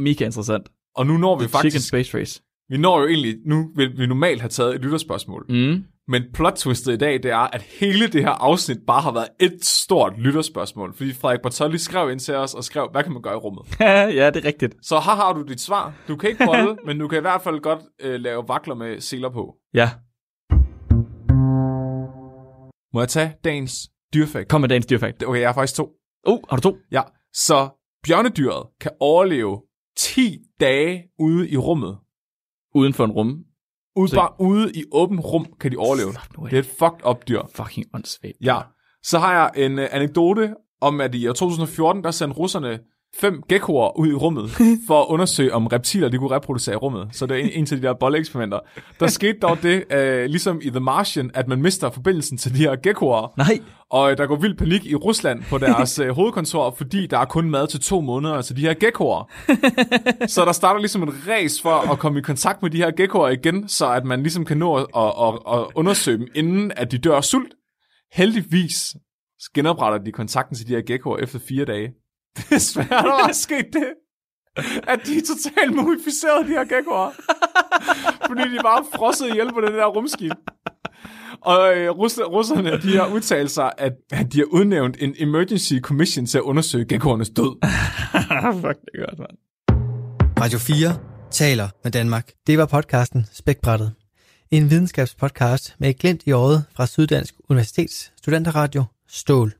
mega interessant. Og nu når vi The Chicken faktisk, Space Race. vi når jo egentlig, nu vil vi normalt have taget et lytterspørgsmål. Mm. Men plot twistet i dag, det er, at hele det her afsnit bare har været et stort lytterspørgsmål. Fordi Frederik Bartolli skrev ind til os og skrev, hvad kan man gøre i rummet? ja, det er rigtigt. Så her har du dit svar. Du kan ikke bolle, men du kan i hvert fald godt øh, lave vakler med seler på. Ja, Må jeg tage dagens dyrfakt? kom med dagens dyrfakt. Okay, jeg har faktisk to. Oh, har du to? Ja, så bjørnedyret kan overleve 10 dage ude i rummet. Uden for en rum. Ude, Se. bare ude i åben rum kan de overleve. Det er et fucked up dyr. fucking åndssvagt. Ja, så har jeg en uh, anekdote om, at i år 2014, der sendte russerne fem geckoer ud i rummet for at undersøge, om reptiler de kunne reproducere i rummet. Så det er en, en til de der bolleeksperimenter. Der skete dog det, uh, ligesom i The Martian, at man mister forbindelsen til de her geckoer, Nej. og øh, der går vild panik i Rusland på deres uh, hovedkontor, fordi der er kun mad til to måneder til de her geckoer. så der starter ligesom et race for at komme i kontakt med de her geckoer igen, så at man ligesom kan nå at, at, at undersøge dem, inden at de dør af sult. Heldigvis genopretter de kontakten til de her geckoer efter fire dage. Desværre der er sket det, at de er totalt mumificerede, de her geckoer. Fordi de bare er frosset ihjel på det der rumskib. Og øh, russ- russerne, de har udtalt sig, at, at de har udnævnt en emergency commission til at undersøge geckoernes død. Fuck, det er godt, mand. Radio 4 taler med Danmark. Det var podcasten Spækbrættet. En videnskabspodcast med et glimt i øjet fra Syddansk Universitets studenterradio Stål.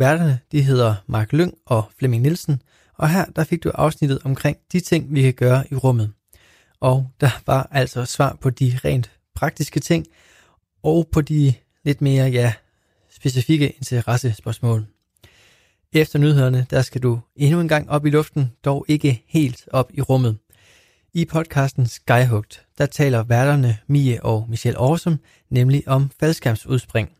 Værterne de hedder Mark Lyng og Flemming Nielsen, og her der fik du afsnittet omkring de ting, vi kan gøre i rummet. Og der var altså svar på de rent praktiske ting, og på de lidt mere, ja, specifikke interessespørgsmål. Efter nyhederne, der skal du endnu en gang op i luften, dog ikke helt op i rummet. I podcasten Skyhugt, der taler værterne Mie og Michelle Awesome nemlig om faldskærmsudspring.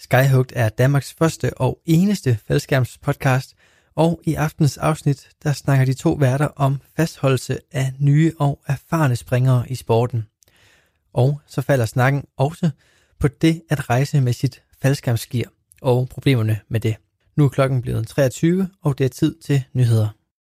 Skyhugt er Danmarks første og eneste faldskærmspodcast, og i aftens afsnit, der snakker de to værter om fastholdelse af nye og erfarne springere i sporten. Og så falder snakken også på det at rejse med sit faldskærmsgear og problemerne med det. Nu er klokken blevet 23, og det er tid til nyheder.